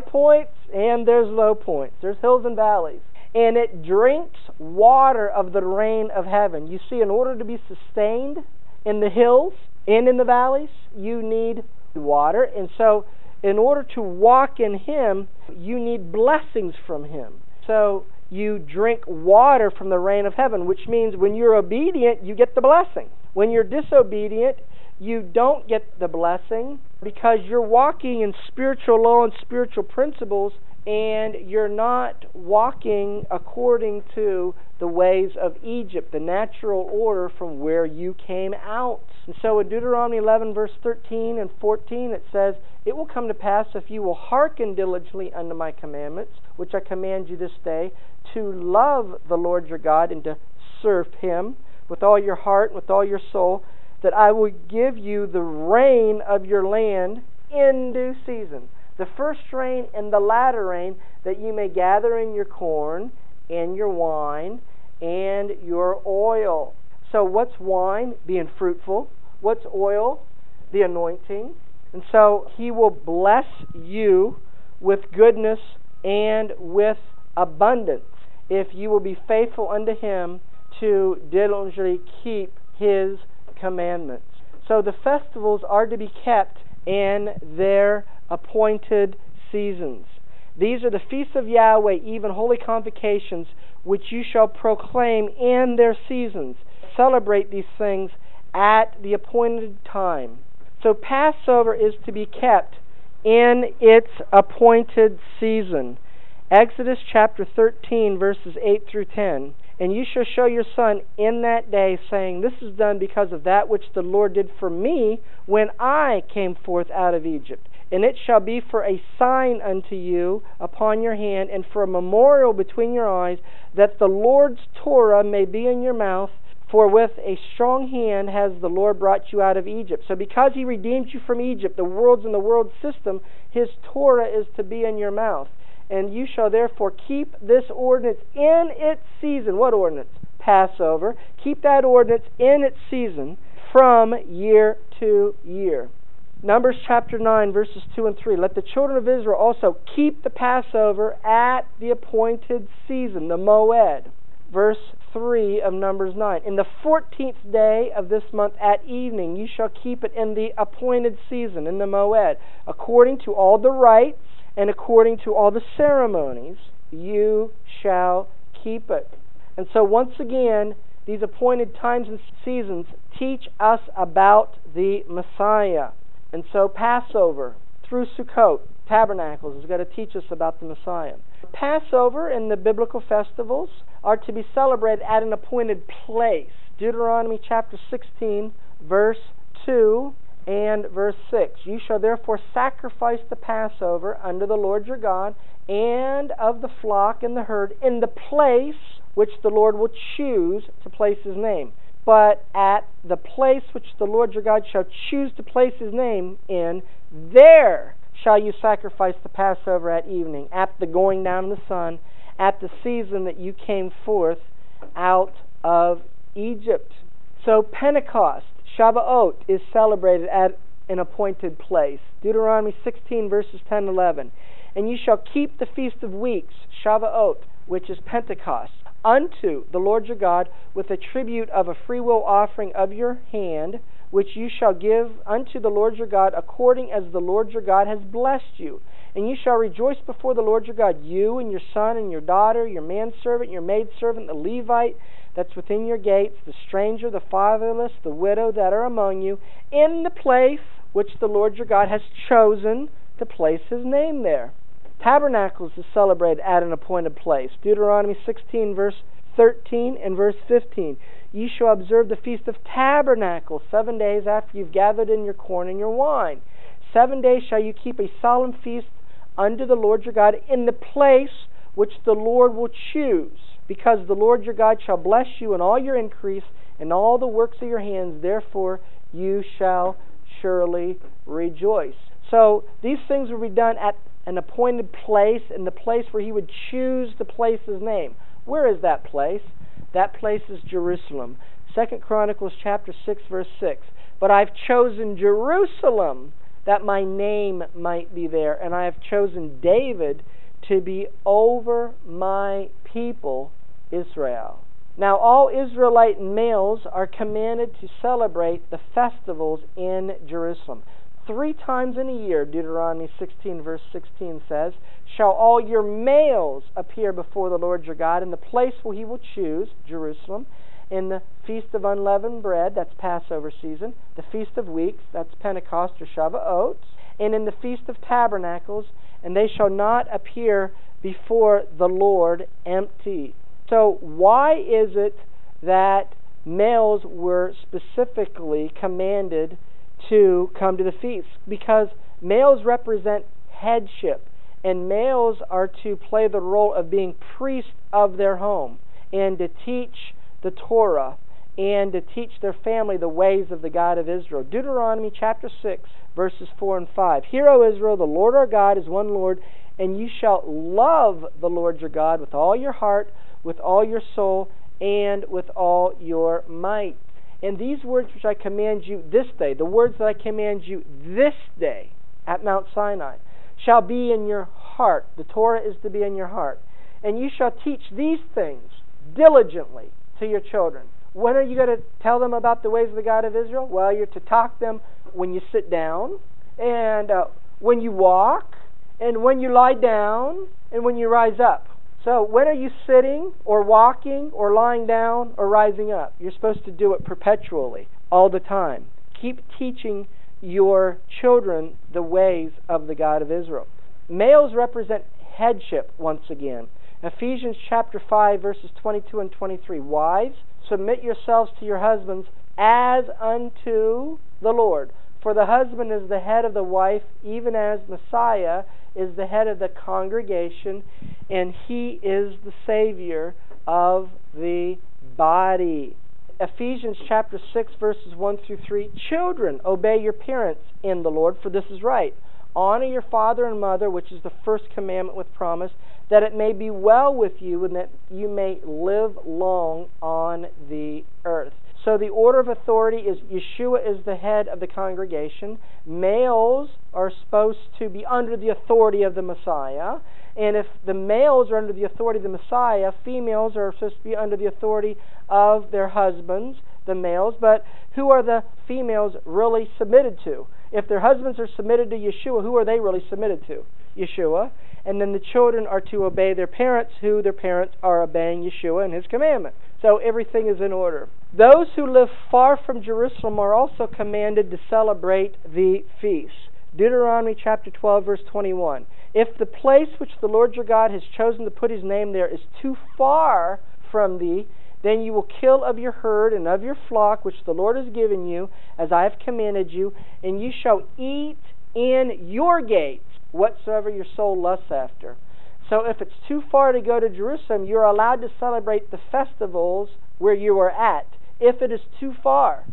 points and there's low points. There's hills and valleys. And it drinks water of the rain of heaven. You see, in order to be sustained in the hills and in the valleys, you need water. And so, in order to walk in Him, you need blessings from Him. So, you drink water from the rain of heaven, which means when you're obedient, you get the blessing. When you're disobedient, you don't get the blessing because you're walking in spiritual law and spiritual principles and you're not walking according to the ways of Egypt, the natural order from where you came out. And so in Deuteronomy 11, verse 13 and 14, it says, It will come to pass if you will hearken diligently unto my commandments, which I command you this day, to love the Lord your God and to serve him with all your heart and with all your soul, that I will give you the rain of your land in due season the first rain and the latter rain, that you may gather in your corn and your wine and your oil. So, what's wine? Being fruitful. What's oil? The anointing. And so, He will bless you with goodness and with abundance if you will be faithful unto Him to diligently keep His commandments. So, the festivals are to be kept in their appointed seasons. These are the feasts of Yahweh, even holy convocations, which you shall proclaim in their seasons. Celebrate these things at the appointed time. So, Passover is to be kept in its appointed season. Exodus chapter 13, verses 8 through 10. And you shall show your son in that day, saying, This is done because of that which the Lord did for me when I came forth out of Egypt. And it shall be for a sign unto you upon your hand, and for a memorial between your eyes, that the Lord's Torah may be in your mouth. For with a strong hand has the Lord brought you out of Egypt. So, because He redeemed you from Egypt, the world's and the world system, His Torah is to be in your mouth. And you shall therefore keep this ordinance in its season. What ordinance? Passover. Keep that ordinance in its season from year to year. Numbers chapter 9, verses 2 and 3. Let the children of Israel also keep the Passover at the appointed season, the Moed. Verse 3 of Numbers 9. In the fourteenth day of this month at evening, you shall keep it in the appointed season, in the Moed, according to all the rites and according to all the ceremonies, you shall keep it. And so, once again, these appointed times and seasons teach us about the Messiah. And so, Passover through Sukkot, Tabernacles, is going to teach us about the Messiah. Passover and the biblical festivals are to be celebrated at an appointed place. Deuteronomy chapter 16, verse 2 and verse 6 You shall therefore sacrifice the Passover unto the Lord your God, and of the flock and the herd, in the place which the Lord will choose to place his name. But at the place which the Lord your God shall choose to place his name in, there shall you sacrifice the Passover at evening, at the going down of the sun, at the season that you came forth out of Egypt. So, Pentecost Shavuot is celebrated at an appointed place. Deuteronomy 16, verses 10 and 11. And you shall keep the Feast of Weeks, Shavuot, which is Pentecost, unto the Lord your God with a tribute of a freewill offering of your hand, which you shall give unto the Lord your God according as the Lord your God has blessed you. And you shall rejoice before the Lord your God, you and your son and your daughter, your manservant, your maidservant, the Levite that's within your gates, the stranger, the fatherless, the widow that are among you, in the place which the Lord your God has chosen to place his name there. Tabernacles is celebrated at an appointed place. Deuteronomy 16, verse 13 and verse 15. Ye shall observe the Feast of Tabernacles seven days after you've gathered in your corn and your wine. Seven days shall you keep a solemn feast unto the Lord your God in the place which the Lord will choose because the Lord your God shall bless you in all your increase and all the works of your hands. Therefore, you shall surely rejoice. So, these things will be done at an appointed place, in the place where he would choose to place his name. Where is that place? That place is Jerusalem. Second Chronicles chapter 6 verse 6. But I've chosen Jerusalem that my name might be there, and I have chosen David to be over my people Israel. Now, all Israelite males are commanded to celebrate the festivals in Jerusalem. Three times in a year, Deuteronomy 16, verse 16 says, Shall all your males appear before the Lord your God in the place where he will choose, Jerusalem, in the Feast of Unleavened Bread, that's Passover season, the Feast of Weeks, that's Pentecost or Shavuot, and in the Feast of Tabernacles, and they shall not appear before the Lord empty. So, why is it that males were specifically commanded to come to the feast? Because males represent headship, and males are to play the role of being priests of their home and to teach the Torah and to teach their family the ways of the God of Israel. Deuteronomy chapter 6, verses 4 and 5. Hear, O Israel, the Lord our God is one Lord, and you shall love the Lord your God with all your heart, with all your soul, and with all your might. And these words which I command you this day, the words that I command you this day at Mount Sinai, shall be in your heart. The Torah is to be in your heart. And you shall teach these things diligently to your children. When are you going to tell them about the ways of the God of Israel? Well, you're to talk them when you sit down, and uh, when you walk, and when you lie down, and when you rise up. So, when are you sitting, or walking, or lying down, or rising up? You're supposed to do it perpetually, all the time. Keep teaching your children the ways of the God of Israel. Males represent headship once again. Ephesians chapter 5 verses 22 and 23. Wives, submit yourselves to your husbands as unto the Lord. For the husband is the head of the wife, even as Messiah is the head of the congregation, and he is the Savior of the body. Ephesians chapter 6, verses 1 through 3. Children, obey your parents in the Lord, for this is right. Honor your father and mother, which is the first commandment with promise, that it may be well with you and that you may live long on the earth. So the order of authority is Yeshua is the head of the congregation. Males are supposed to be under the authority of the Messiah. And if the males are under the authority of the Messiah, females are supposed to be under the authority of their husbands, the males. But who are the females really submitted to? If their husbands are submitted to Yeshua, who are they really submitted to? Yeshua and then the children are to obey their parents, who their parents are obeying Yeshua and his commandment. So everything is in order. Those who live far from Jerusalem are also commanded to celebrate the feast. Deuteronomy chapter 12, verse 21. If the place which the Lord your God has chosen to put his name there is too far from thee, then you will kill of your herd and of your flock which the Lord has given you, as I have commanded you, and you shall eat in your gates whatsoever your soul lusts after. So if it's too far to go to Jerusalem, you're allowed to celebrate the festivals where you are at, if it is too far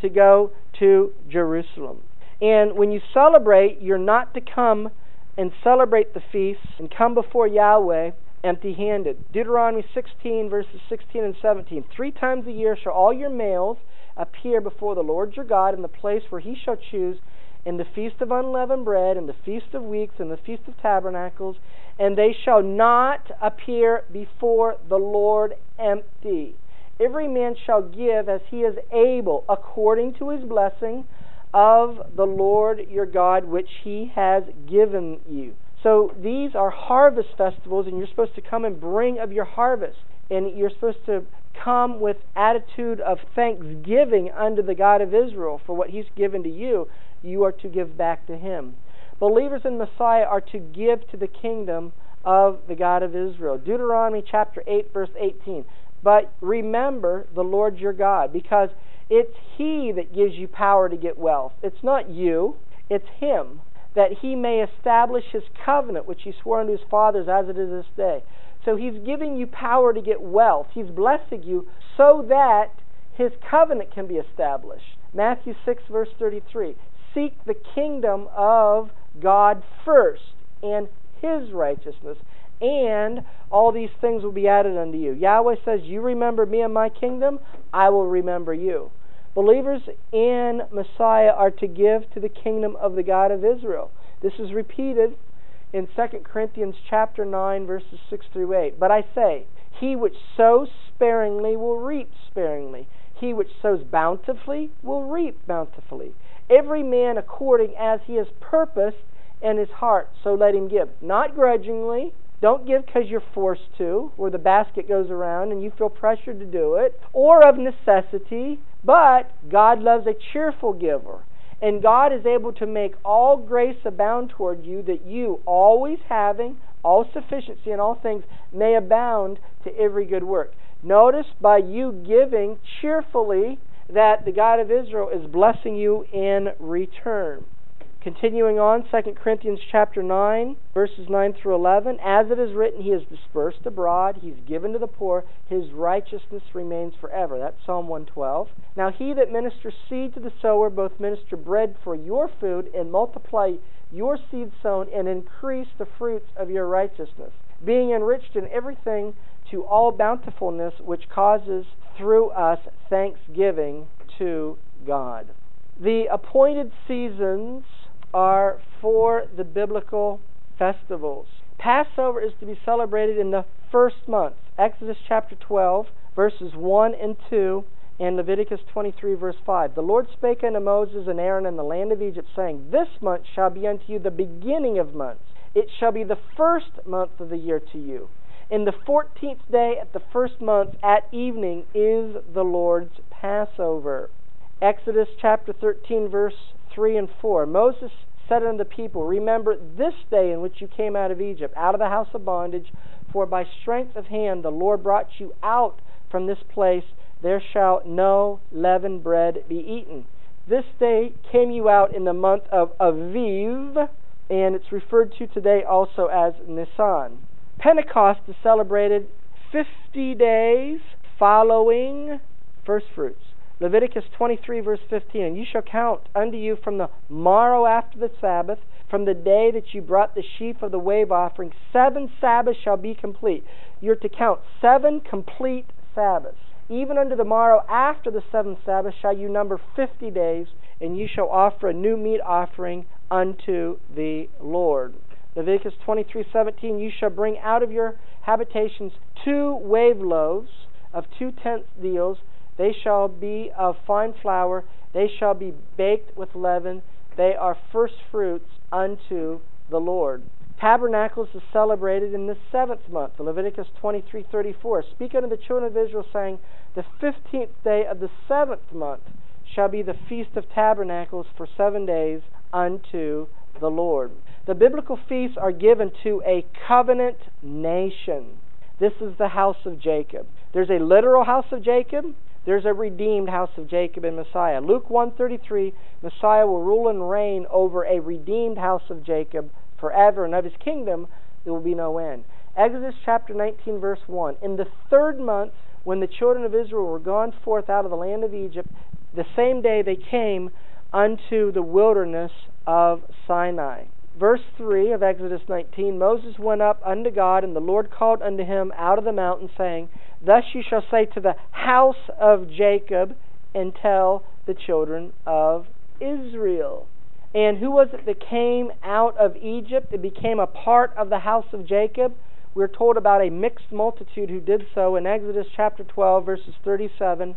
to go to Jerusalem. And when you celebrate, you're not to come and celebrate the feasts and come before Yahweh empty handed. Deuteronomy 16, verses 16 and 17. Three times a year shall all your males appear before the Lord your God in the place where he shall choose in the feast of unleavened bread, and the feast of weeks, and the feast of tabernacles, and they shall not appear before the Lord empty. Every man shall give as he is able, according to his blessing of the Lord your God, which he has given you. So these are harvest festivals, and you're supposed to come and bring of your harvest. And you're supposed to come with attitude of thanksgiving unto the God of Israel for what he's given to you you are to give back to him. Believers in Messiah are to give to the kingdom of the God of Israel. Deuteronomy chapter 8, verse 18. But remember the Lord your God, because it's He that gives you power to get wealth. It's not you, it's Him, that He may establish His covenant, which He swore unto His fathers as it is this day. So He's giving you power to get wealth. He's blessing you so that His covenant can be established. Matthew 6, verse 33 seek the kingdom of God first and his righteousness, and all these things will be added unto you. Yahweh says, You remember me and my kingdom, I will remember you. Believers in Messiah are to give to the kingdom of the God of Israel. This is repeated in 2 Corinthians chapter 9 verses 6 through 8. But I say, he which sows sparingly will reap sparingly. He which sows bountifully will reap bountifully. Every man according as he has purposed in his heart, so let him give. Not grudgingly. Don't give because you're forced to, or the basket goes around and you feel pressured to do it, or of necessity, but God loves a cheerful giver. And God is able to make all grace abound toward you, that you, always having all sufficiency in all things, may abound to every good work. Notice by you giving cheerfully that the God of Israel is blessing you in return. Continuing on, 2 Corinthians chapter 9, verses 9 through 11. As it is written, He is dispersed abroad, He's given to the poor, His righteousness remains forever. That's Psalm 112. Now he that ministers seed to the sower both minister bread for your food and multiply your seed sown and increase the fruits of your righteousness, being enriched in everything to all bountifulness which causes through us thanksgiving to God. The appointed seasons are for the biblical festivals. Passover is to be celebrated in the first month. Exodus chapter 12, verses 1 and 2, and Leviticus 23, verse 5. The Lord spake unto Moses and Aaron in the land of Egypt, saying, This month shall be unto you the beginning of months. It shall be the first month of the year to you. In the fourteenth day at the first month at evening is the Lord's Passover. Exodus chapter 13, verse 3 and 4. Moses said unto the people, Remember this day in which you came out of Egypt, out of the house of bondage, for by strength of hand the Lord brought you out from this place. There shall no leavened bread be eaten. This day came you out in the month of Aviv, and it's referred to today also as Nisan. Pentecost is celebrated 50 days following first fruits. Leviticus 23, verse 15. And you shall count unto you from the morrow after the Sabbath, from the day that you brought the sheaf of the wave offering, seven Sabbaths shall be complete. You're to count seven complete Sabbaths. Even unto the morrow after the seventh Sabbath shall you number fifty days, and you shall offer a new meat offering unto the Lord. Leviticus 23:17 You shall bring out of your habitations two wave loaves of two tenths deals they shall be of fine flour. They shall be baked with leaven. They are first fruits unto the Lord. Tabernacles is celebrated in the seventh month. Leviticus 23:34. Speak unto the children of Israel, saying, The fifteenth day of the seventh month shall be the feast of tabernacles for seven days unto the Lord. The biblical feasts are given to a covenant nation. This is the house of Jacob. There's a literal house of Jacob, there's a redeemed house of Jacob and Messiah. Luke 1:33, Messiah will rule and reign over a redeemed house of Jacob forever, and of his kingdom there will be no end. Exodus chapter 19, verse 1. In the third month, when the children of Israel were gone forth out of the land of Egypt, the same day they came unto the wilderness of Sinai. Verse 3 of Exodus 19 Moses went up unto God, and the Lord called unto him out of the mountain, saying, Thus you shall say to the house of Jacob, and tell the children of Israel. And who was it that came out of Egypt and became a part of the house of Jacob? We're told about a mixed multitude who did so in Exodus chapter 12, verses 37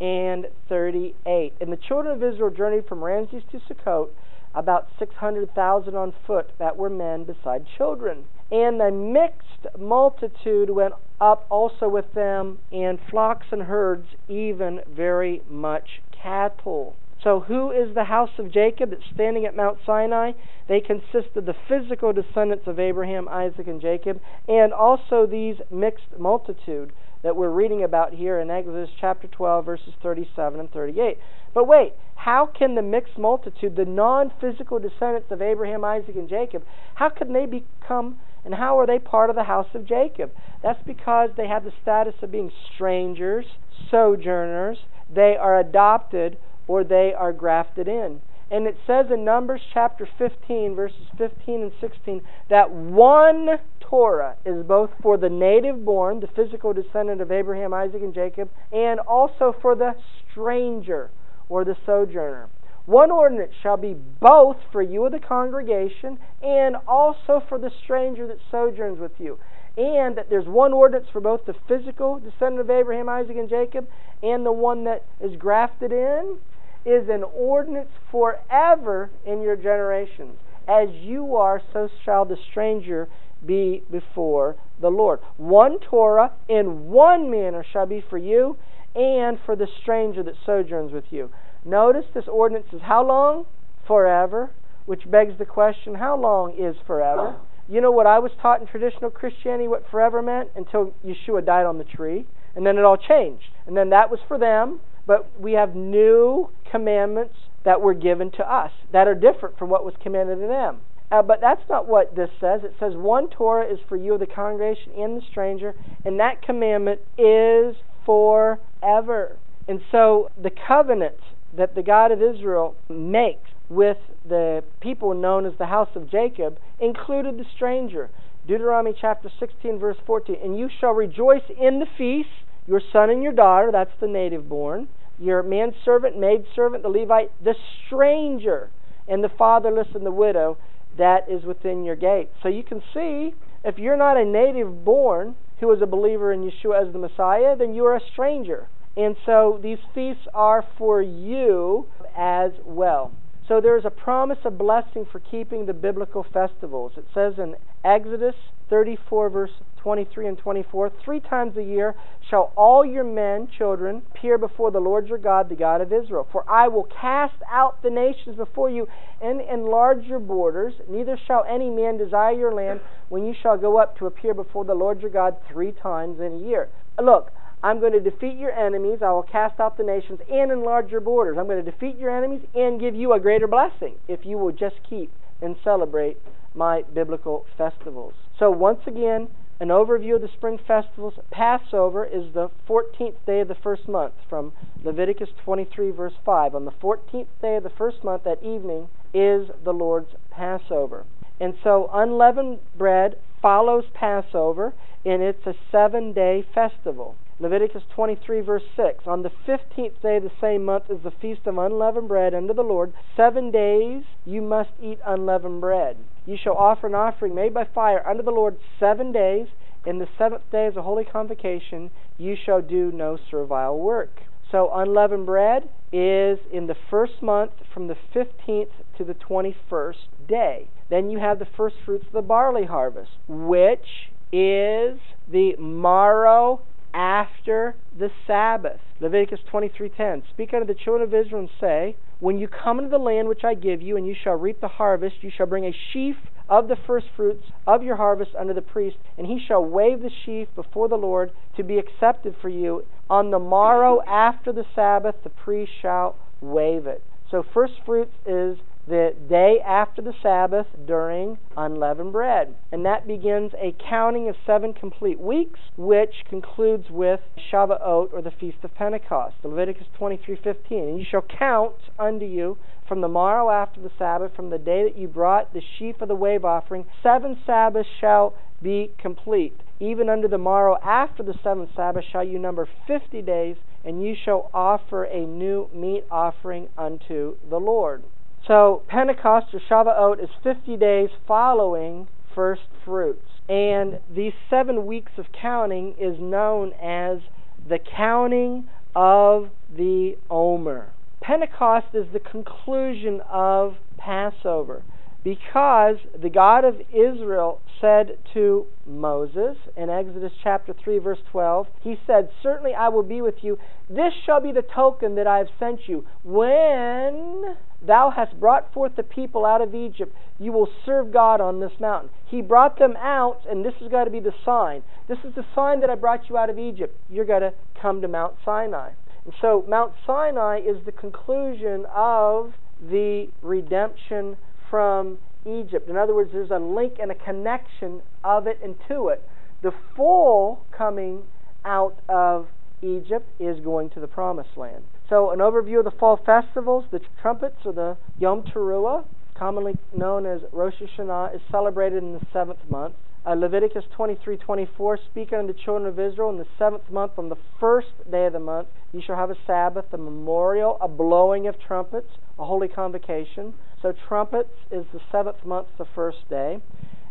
and 38. And the children of Israel journeyed from Ramses to Sukkot, about 600,000 on foot that were men beside children. And the mixed multitude went up also with them, and flocks and herds, even very much cattle. So, who is the house of Jacob that's standing at Mount Sinai? They consist of the physical descendants of Abraham, Isaac, and Jacob, and also these mixed multitude that we're reading about here in Exodus chapter 12, verses 37 and 38. But wait, how can the mixed multitude, the non physical descendants of Abraham, Isaac, and Jacob, how can they become and how are they part of the house of Jacob? That's because they have the status of being strangers, sojourners, they are adopted, or they are grafted in. And it says in Numbers chapter 15, verses 15 and 16, that one Torah is both for the native born, the physical descendant of Abraham, Isaac, and Jacob, and also for the stranger or the sojourner. One ordinance shall be both for you of the congregation and also for the stranger that sojourns with you. And that there's one ordinance for both the physical descendant of Abraham, Isaac, and Jacob and the one that is grafted in is an ordinance forever in your generations. As you are, so shall the stranger be before the Lord. One Torah in one manner shall be for you and for the stranger that sojourns with you. Notice this ordinance is how long? Forever. Which begs the question how long is forever? You know what I was taught in traditional Christianity what forever meant? Until Yeshua died on the tree. And then it all changed. And then that was for them. But we have new commandments that were given to us that are different from what was commanded to them. Uh, but that's not what this says. It says one Torah is for you, the congregation, and the stranger, and that commandment is forever. And so the covenant that the God of Israel makes with the people known as the house of Jacob included the stranger. Deuteronomy chapter 16, verse 14. And you shall rejoice in the feast, your son and your daughter, that's the native born, your manservant, maidservant, the Levite, the stranger, and the fatherless and the widow that is within your gate. So you can see, if you're not a native born who is a believer in Yeshua as the Messiah, then you are a stranger. And so these feasts are for you as well. So there is a promise of blessing for keeping the biblical festivals. It says in Exodus 34, verse 23 and 24 Three times a year shall all your men, children, appear before the Lord your God, the God of Israel. For I will cast out the nations before you and enlarge your borders. Neither shall any man desire your land when you shall go up to appear before the Lord your God three times in a year. Look, I'm going to defeat your enemies. I will cast out the nations and enlarge your borders. I'm going to defeat your enemies and give you a greater blessing if you will just keep and celebrate my biblical festivals. So, once again, an overview of the spring festivals. Passover is the 14th day of the first month from Leviticus 23, verse 5. On the 14th day of the first month, that evening, is the Lord's Passover. And so, unleavened bread follows Passover, and it's a seven day festival. Leviticus 23, verse 6. On the fifteenth day of the same month is the feast of unleavened bread unto the Lord. Seven days you must eat unleavened bread. You shall offer an offering made by fire unto the Lord seven days. In the seventh day is a holy convocation. You shall do no servile work. So, unleavened bread is in the first month from the 15th to the 21st day. Then you have the first fruits of the barley harvest, which is the morrow after the Sabbath. Leviticus 23:10. Speak unto the children of Israel and say, When you come into the land which I give you, and you shall reap the harvest, you shall bring a sheaf of the firstfruits of your harvest unto the priest, and he shall wave the sheaf before the Lord to be accepted for you. On the morrow after the Sabbath, the priest shall wave it. So firstfruits is the day after the Sabbath during unleavened bread. And that begins a counting of seven complete weeks, which concludes with Shavuot or the Feast of Pentecost. Leviticus 23:15. And you shall count unto you from the morrow after the Sabbath, from the day that you brought the sheaf of the wave offering, seven Sabbaths shall be complete. Even unto the morrow after the seventh Sabbath shall you number fifty days, and you shall offer a new meat offering unto the Lord. So Pentecost or Shavuot is 50 days following first fruits. And these seven weeks of counting is known as the counting of the Omer. Pentecost is the conclusion of Passover because the God of Israel said to Moses in Exodus chapter 3 verse 12 he said certainly I will be with you this shall be the token that I have sent you when thou hast brought forth the people out of Egypt you will serve God on this mountain he brought them out and this is got to be the sign this is the sign that I brought you out of Egypt you're going to come to Mount Sinai and so Mount Sinai is the conclusion of the redemption from Egypt. In other words, there's a link and a connection of it and to it. The full coming out of Egypt is going to the promised land. So, an overview of the fall festivals the trumpets, or the Yom Teruah, commonly known as Rosh Hashanah, is celebrated in the seventh month. Uh, Leviticus 23:24, speaking unto the children of Israel in the seventh month, on the first day of the month, you shall have a Sabbath, a memorial, a blowing of trumpets, a holy convocation. So trumpets is the seventh month, the first day,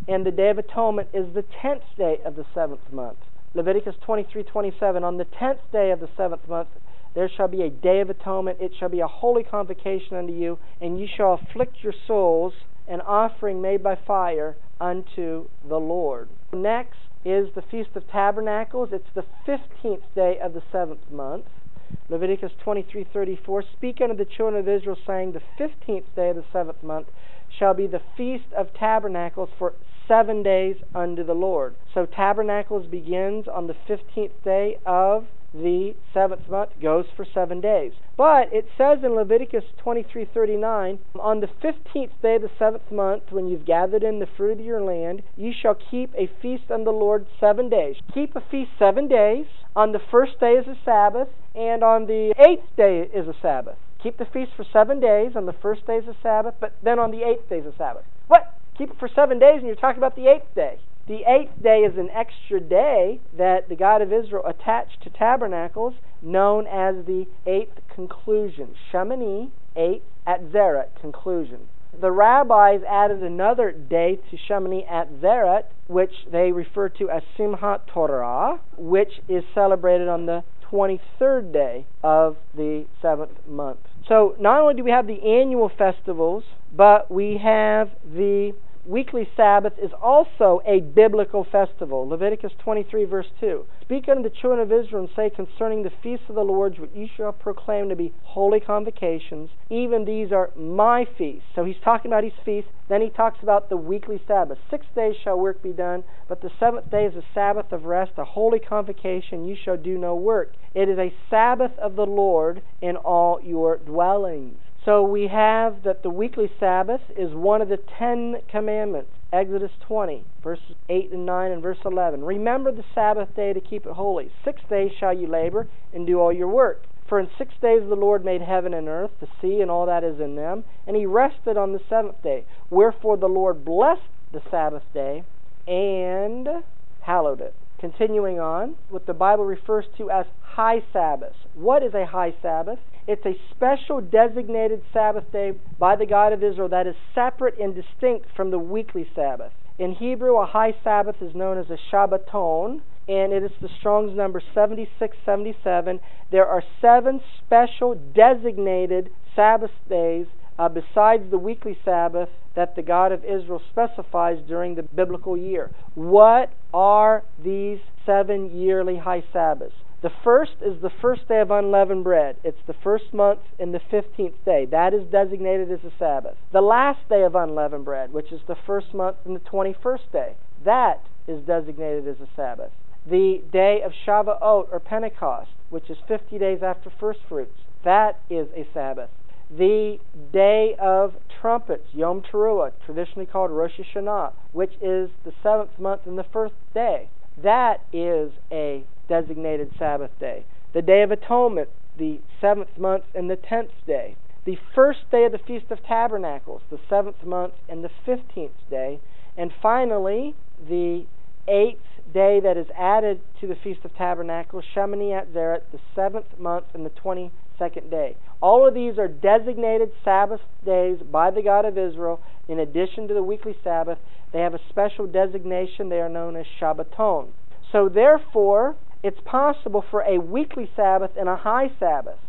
and the Day of Atonement is the tenth day of the seventh month. Leviticus 23:27, on the tenth day of the seventh month, there shall be a day of atonement. It shall be a holy convocation unto you, and you shall afflict your souls, an offering made by fire unto the Lord. Next is the Feast of Tabernacles. It's the 15th day of the seventh month. Leviticus 23:34 Speak unto the children of Israel saying the 15th day of the seventh month shall be the feast of tabernacles for 7 days unto the Lord. So tabernacles begins on the 15th day of the seventh month goes for seven days. But it says in Leviticus 23:39, on the fifteenth day of the seventh month, when you've gathered in the fruit of your land, you shall keep a feast unto the Lord seven days. Keep a feast seven days. On the first day is a Sabbath, and on the eighth day is a Sabbath. Keep the feast for seven days. On the first day is a Sabbath, but then on the eighth day is a Sabbath. What? Keep it for seven days, and you're talking about the eighth day. The eighth day is an extra day that the God of Israel attached to tabernacles, known as the eighth conclusion. Shemini, eight, Atzeret, conclusion. The rabbis added another day to Shemini Atzeret, which they refer to as Simhat Torah, which is celebrated on the 23rd day of the seventh month. So not only do we have the annual festivals, but we have the weekly Sabbath is also a biblical festival. Leviticus 23, verse 2. Speak unto the children of Israel and say concerning the feasts of the Lord, which you shall proclaim to be holy convocations, even these are my feasts. So he's talking about his feasts. Then he talks about the weekly Sabbath. Six days shall work be done, but the seventh day is a Sabbath of rest, a holy convocation. You shall do no work. It is a Sabbath of the Lord in all your dwellings. So we have that the weekly Sabbath is one of the Ten Commandments. Exodus 20, verses 8 and 9 and verse 11. Remember the Sabbath day to keep it holy. Six days shall you labor and do all your work. For in six days the Lord made heaven and earth, the sea and all that is in them, and he rested on the seventh day. Wherefore the Lord blessed the Sabbath day and hallowed it. Continuing on, what the Bible refers to as high Sabbath. What is a high Sabbath? It's a special designated Sabbath day by the God of Israel that is separate and distinct from the weekly Sabbath. In Hebrew, a high Sabbath is known as a Shabbaton, and it is the Strong's number 7677. There are seven special designated Sabbath days uh, besides the weekly Sabbath that the God of Israel specifies during the biblical year. What are these seven yearly high Sabbaths? The first is the first day of unleavened bread. It's the first month in the 15th day. That is designated as a Sabbath. The last day of unleavened bread, which is the first month in the 21st day, that is designated as a Sabbath. The day of Shavuot or Pentecost, which is 50 days after first fruits, that is a Sabbath. The day of trumpets, Yom Teruah, traditionally called Rosh Hashanah, which is the seventh month and the first day, that is a designated Sabbath day. The Day of Atonement, the seventh month and the tenth day. The first day of the Feast of Tabernacles, the seventh month and the fifteenth day. And finally, the eighth day that is added to the Feast of Tabernacles, Shemini Atzeret, the seventh month and the twenty second day. All of these are designated Sabbath days by the God of Israel. In addition to the weekly Sabbath, they have a special designation. They are known as Shabbaton. So, therefore, it's possible for a weekly Sabbath and a high Sabbath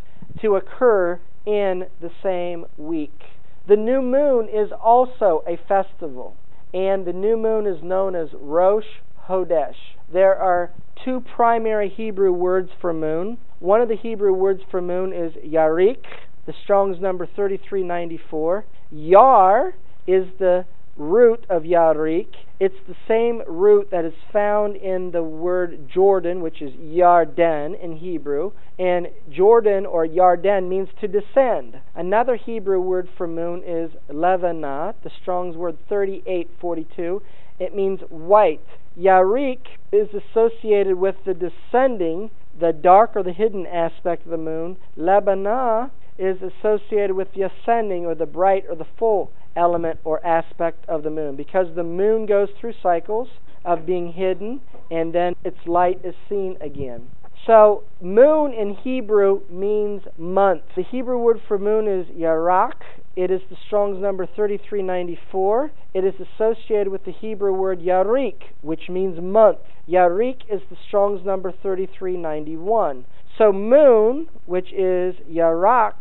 to occur in the same week. The new moon is also a festival, and the new moon is known as Rosh Hodesh. There are two primary Hebrew words for moon. One of the Hebrew words for moon is Yarik, the Strong's number 3394. Yar is the root of Yarik. It's the same root that is found in the word Jordan, which is Yarden in Hebrew. And Jordan or Yarden means to descend. Another Hebrew word for moon is Levanah, the Strong's word 3842. It means white. Yarik is associated with the descending the dark or the hidden aspect of the moon. Lebanah is associated with the ascending or the bright or the full element or aspect of the moon because the moon goes through cycles of being hidden and then its light is seen again. So, moon in Hebrew means month. The Hebrew word for moon is yarak. It is the Strong's number 3394. It is associated with the Hebrew word yarik, which means month. Yarik is the Strong's number 3391. So, moon, which is yarak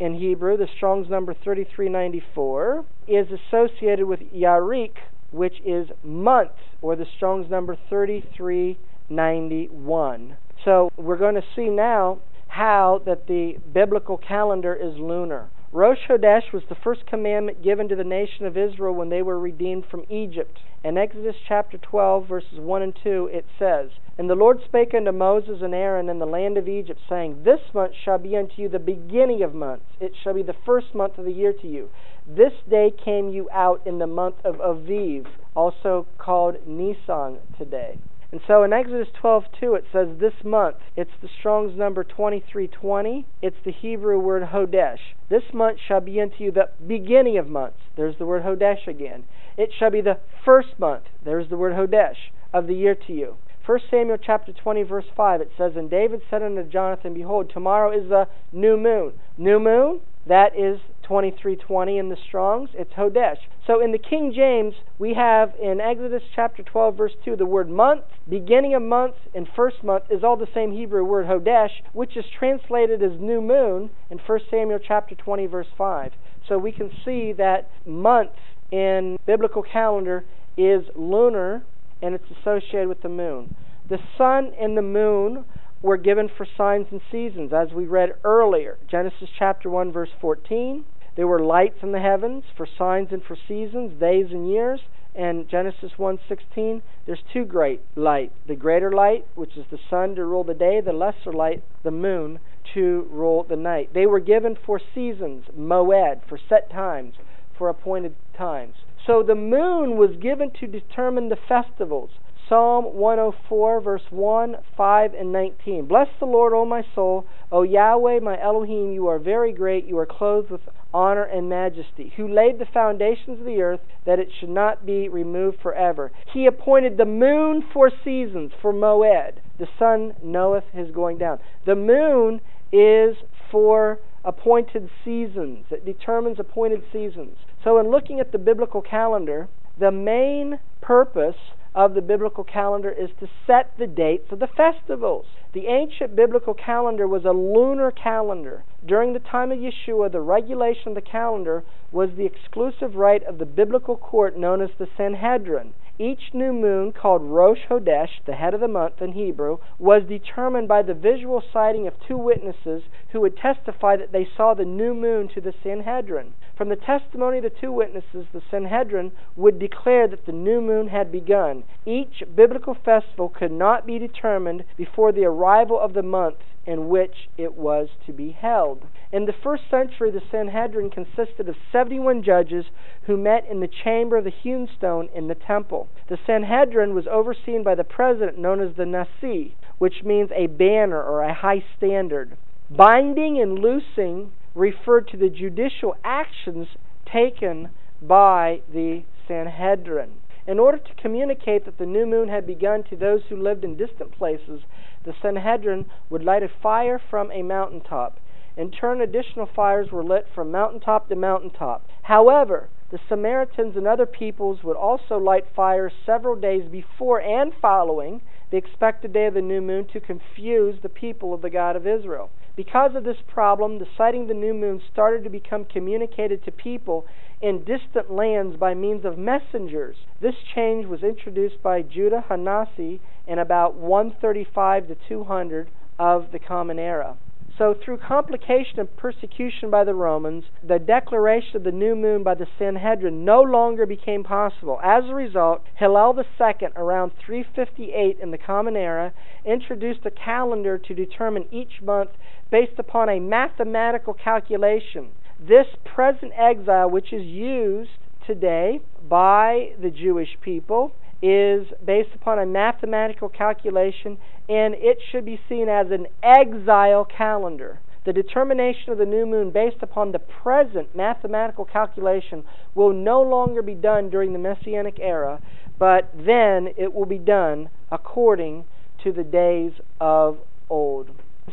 in Hebrew, the Strong's number 3394, is associated with yarik, which is month, or the Strong's number 3391. So we're going to see now how that the biblical calendar is lunar. Rosh Hodesh was the first commandment given to the nation of Israel when they were redeemed from Egypt. In Exodus chapter 12, verses 1 and 2, it says, And the Lord spake unto Moses and Aaron in the land of Egypt, saying, This month shall be unto you the beginning of months. It shall be the first month of the year to you. This day came you out in the month of Aviv, also called Nisan today. And so in Exodus 12:2 it says this month. It's the Strong's number 2320. It's the Hebrew word Hodesh. This month shall be unto you the beginning of months. There's the word Hodesh again. It shall be the first month. There's the word Hodesh of the year to you. 1 Samuel chapter 20 verse 5 it says and David said unto Jonathan behold tomorrow is the new moon. New moon that is 2320 in the Strongs. It's Hodesh. So in the King James, we have in Exodus chapter 12, verse 2, the word month, beginning of month, and first month is all the same Hebrew word Hodesh, which is translated as new moon in 1 Samuel chapter 20, verse 5. So we can see that month in biblical calendar is lunar and it's associated with the moon. The sun and the moon were given for signs and seasons, as we read earlier. Genesis chapter 1, verse 14. There were lights in the heavens for signs and for seasons, days and years. And Genesis 1:16, there's two great light. The greater light, which is the sun to rule the day, the lesser light, the moon, to rule the night. They were given for seasons, moed, for set times, for appointed times. So the moon was given to determine the festivals. Psalm 104, verse 1, 5, and 19. Bless the Lord, O my soul. O Yahweh, my Elohim, you are very great. You are clothed with honor and majesty. Who laid the foundations of the earth that it should not be removed forever. He appointed the moon for seasons, for Moed. The sun knoweth his going down. The moon is for appointed seasons, it determines appointed seasons. So, in looking at the biblical calendar, the main purpose of the biblical calendar is to set the dates of the festivals. The ancient biblical calendar was a lunar calendar. During the time of Yeshua, the regulation of the calendar was the exclusive right of the biblical court known as the Sanhedrin. Each new moon, called Rosh Hodesh, the head of the month in Hebrew, was determined by the visual sighting of two witnesses who would testify that they saw the new moon to the Sanhedrin. From the testimony of the two witnesses, the Sanhedrin would declare that the new moon had begun. Each biblical festival could not be determined before the arrival of the month in which it was to be held. In the first century, the Sanhedrin consisted of 71 judges who met in the chamber of the hewn stone in the temple. The Sanhedrin was overseen by the president known as the Nasi, which means a banner or a high standard. Binding and loosing referred to the judicial actions taken by the Sanhedrin. In order to communicate that the new moon had begun to those who lived in distant places, the Sanhedrin would light a fire from a mountaintop. In turn, additional fires were lit from mountaintop to mountaintop. However, the Samaritans and other peoples would also light fires several days before and following the expected day of the new moon to confuse the people of the God of Israel. Because of this problem, the sighting of the new moon started to become communicated to people in distant lands by means of messengers. This change was introduced by Judah Hanasi in about 135 to 200 of the Common Era. So, through complication and persecution by the Romans, the declaration of the new moon by the Sanhedrin no longer became possible. As a result, Hillel II, around 358 in the Common Era, introduced a calendar to determine each month based upon a mathematical calculation. This present exile, which is used today by the Jewish people, is based upon a mathematical calculation, and it should be seen as an exile calendar. The determination of the new moon based upon the present mathematical calculation will no longer be done during the Messianic era, but then it will be done according to the days of old.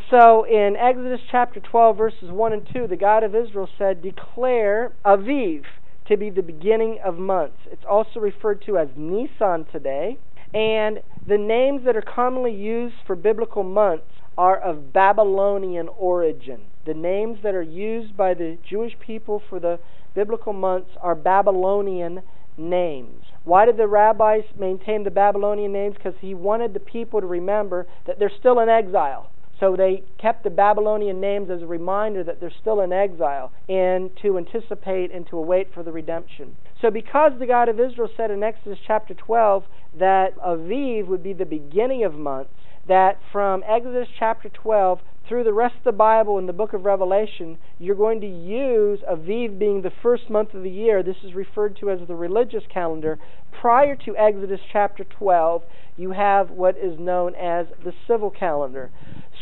So in Exodus chapter 12, verses 1 and 2, the God of Israel said, Declare Aviv to be the beginning of months. It's also referred to as Nisan today. And the names that are commonly used for biblical months are of Babylonian origin. The names that are used by the Jewish people for the biblical months are Babylonian names. Why did the rabbis maintain the Babylonian names? Because he wanted the people to remember that they're still in exile. So they kept the Babylonian names as a reminder that they're still in exile and to anticipate and to await for the redemption. So, because the God of Israel said in Exodus chapter 12 that Aviv would be the beginning of months, that from Exodus chapter 12 through the rest of the Bible in the book of Revelation, you're going to use Aviv being the first month of the year. This is referred to as the religious calendar. Prior to Exodus chapter 12, you have what is known as the civil calendar.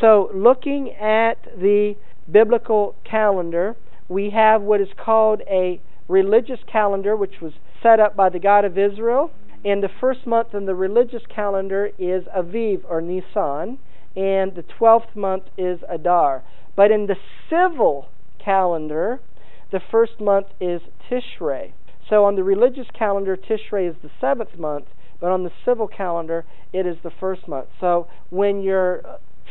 So, looking at the biblical calendar, we have what is called a religious calendar, which was set up by the God of Israel. And the first month in the religious calendar is Aviv or Nisan and the 12th month is Adar. But in the civil calendar, the first month is Tishrei. So on the religious calendar, Tishrei is the seventh month, but on the civil calendar, it is the first month. So when you're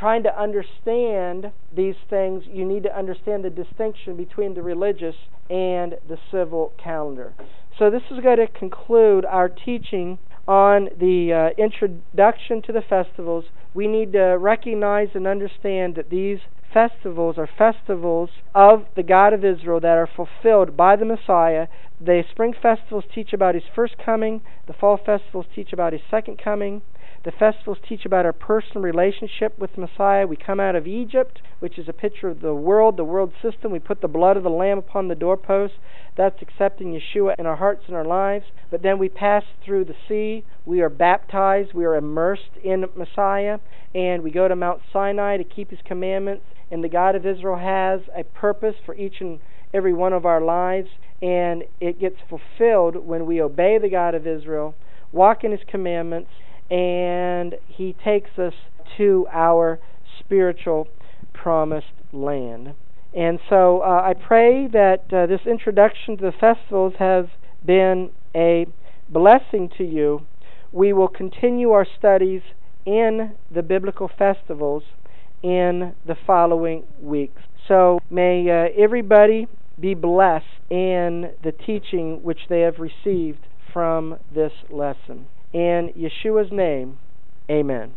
trying to understand these things, you need to understand the distinction between the religious and the civil calendar. So this is going to conclude our teaching on the uh, introduction to the festivals, we need to recognize and understand that these festivals are festivals of the God of Israel that are fulfilled by the Messiah. The spring festivals teach about his first coming, the fall festivals teach about his second coming, the festivals teach about our personal relationship with Messiah. We come out of Egypt, which is a picture of the world, the world system. We put the blood of the Lamb upon the doorpost. That's accepting Yeshua in our hearts and our lives. But then we pass through the sea. We are baptized. We are immersed in Messiah. And we go to Mount Sinai to keep His commandments. And the God of Israel has a purpose for each and every one of our lives. And it gets fulfilled when we obey the God of Israel, walk in His commandments, and he takes us to our spiritual promised land. And so uh, I pray that uh, this introduction to the festivals has been a blessing to you. We will continue our studies in the biblical festivals in the following weeks. So may uh, everybody be blessed in the teaching which they have received from this lesson. In Yeshua's name, amen.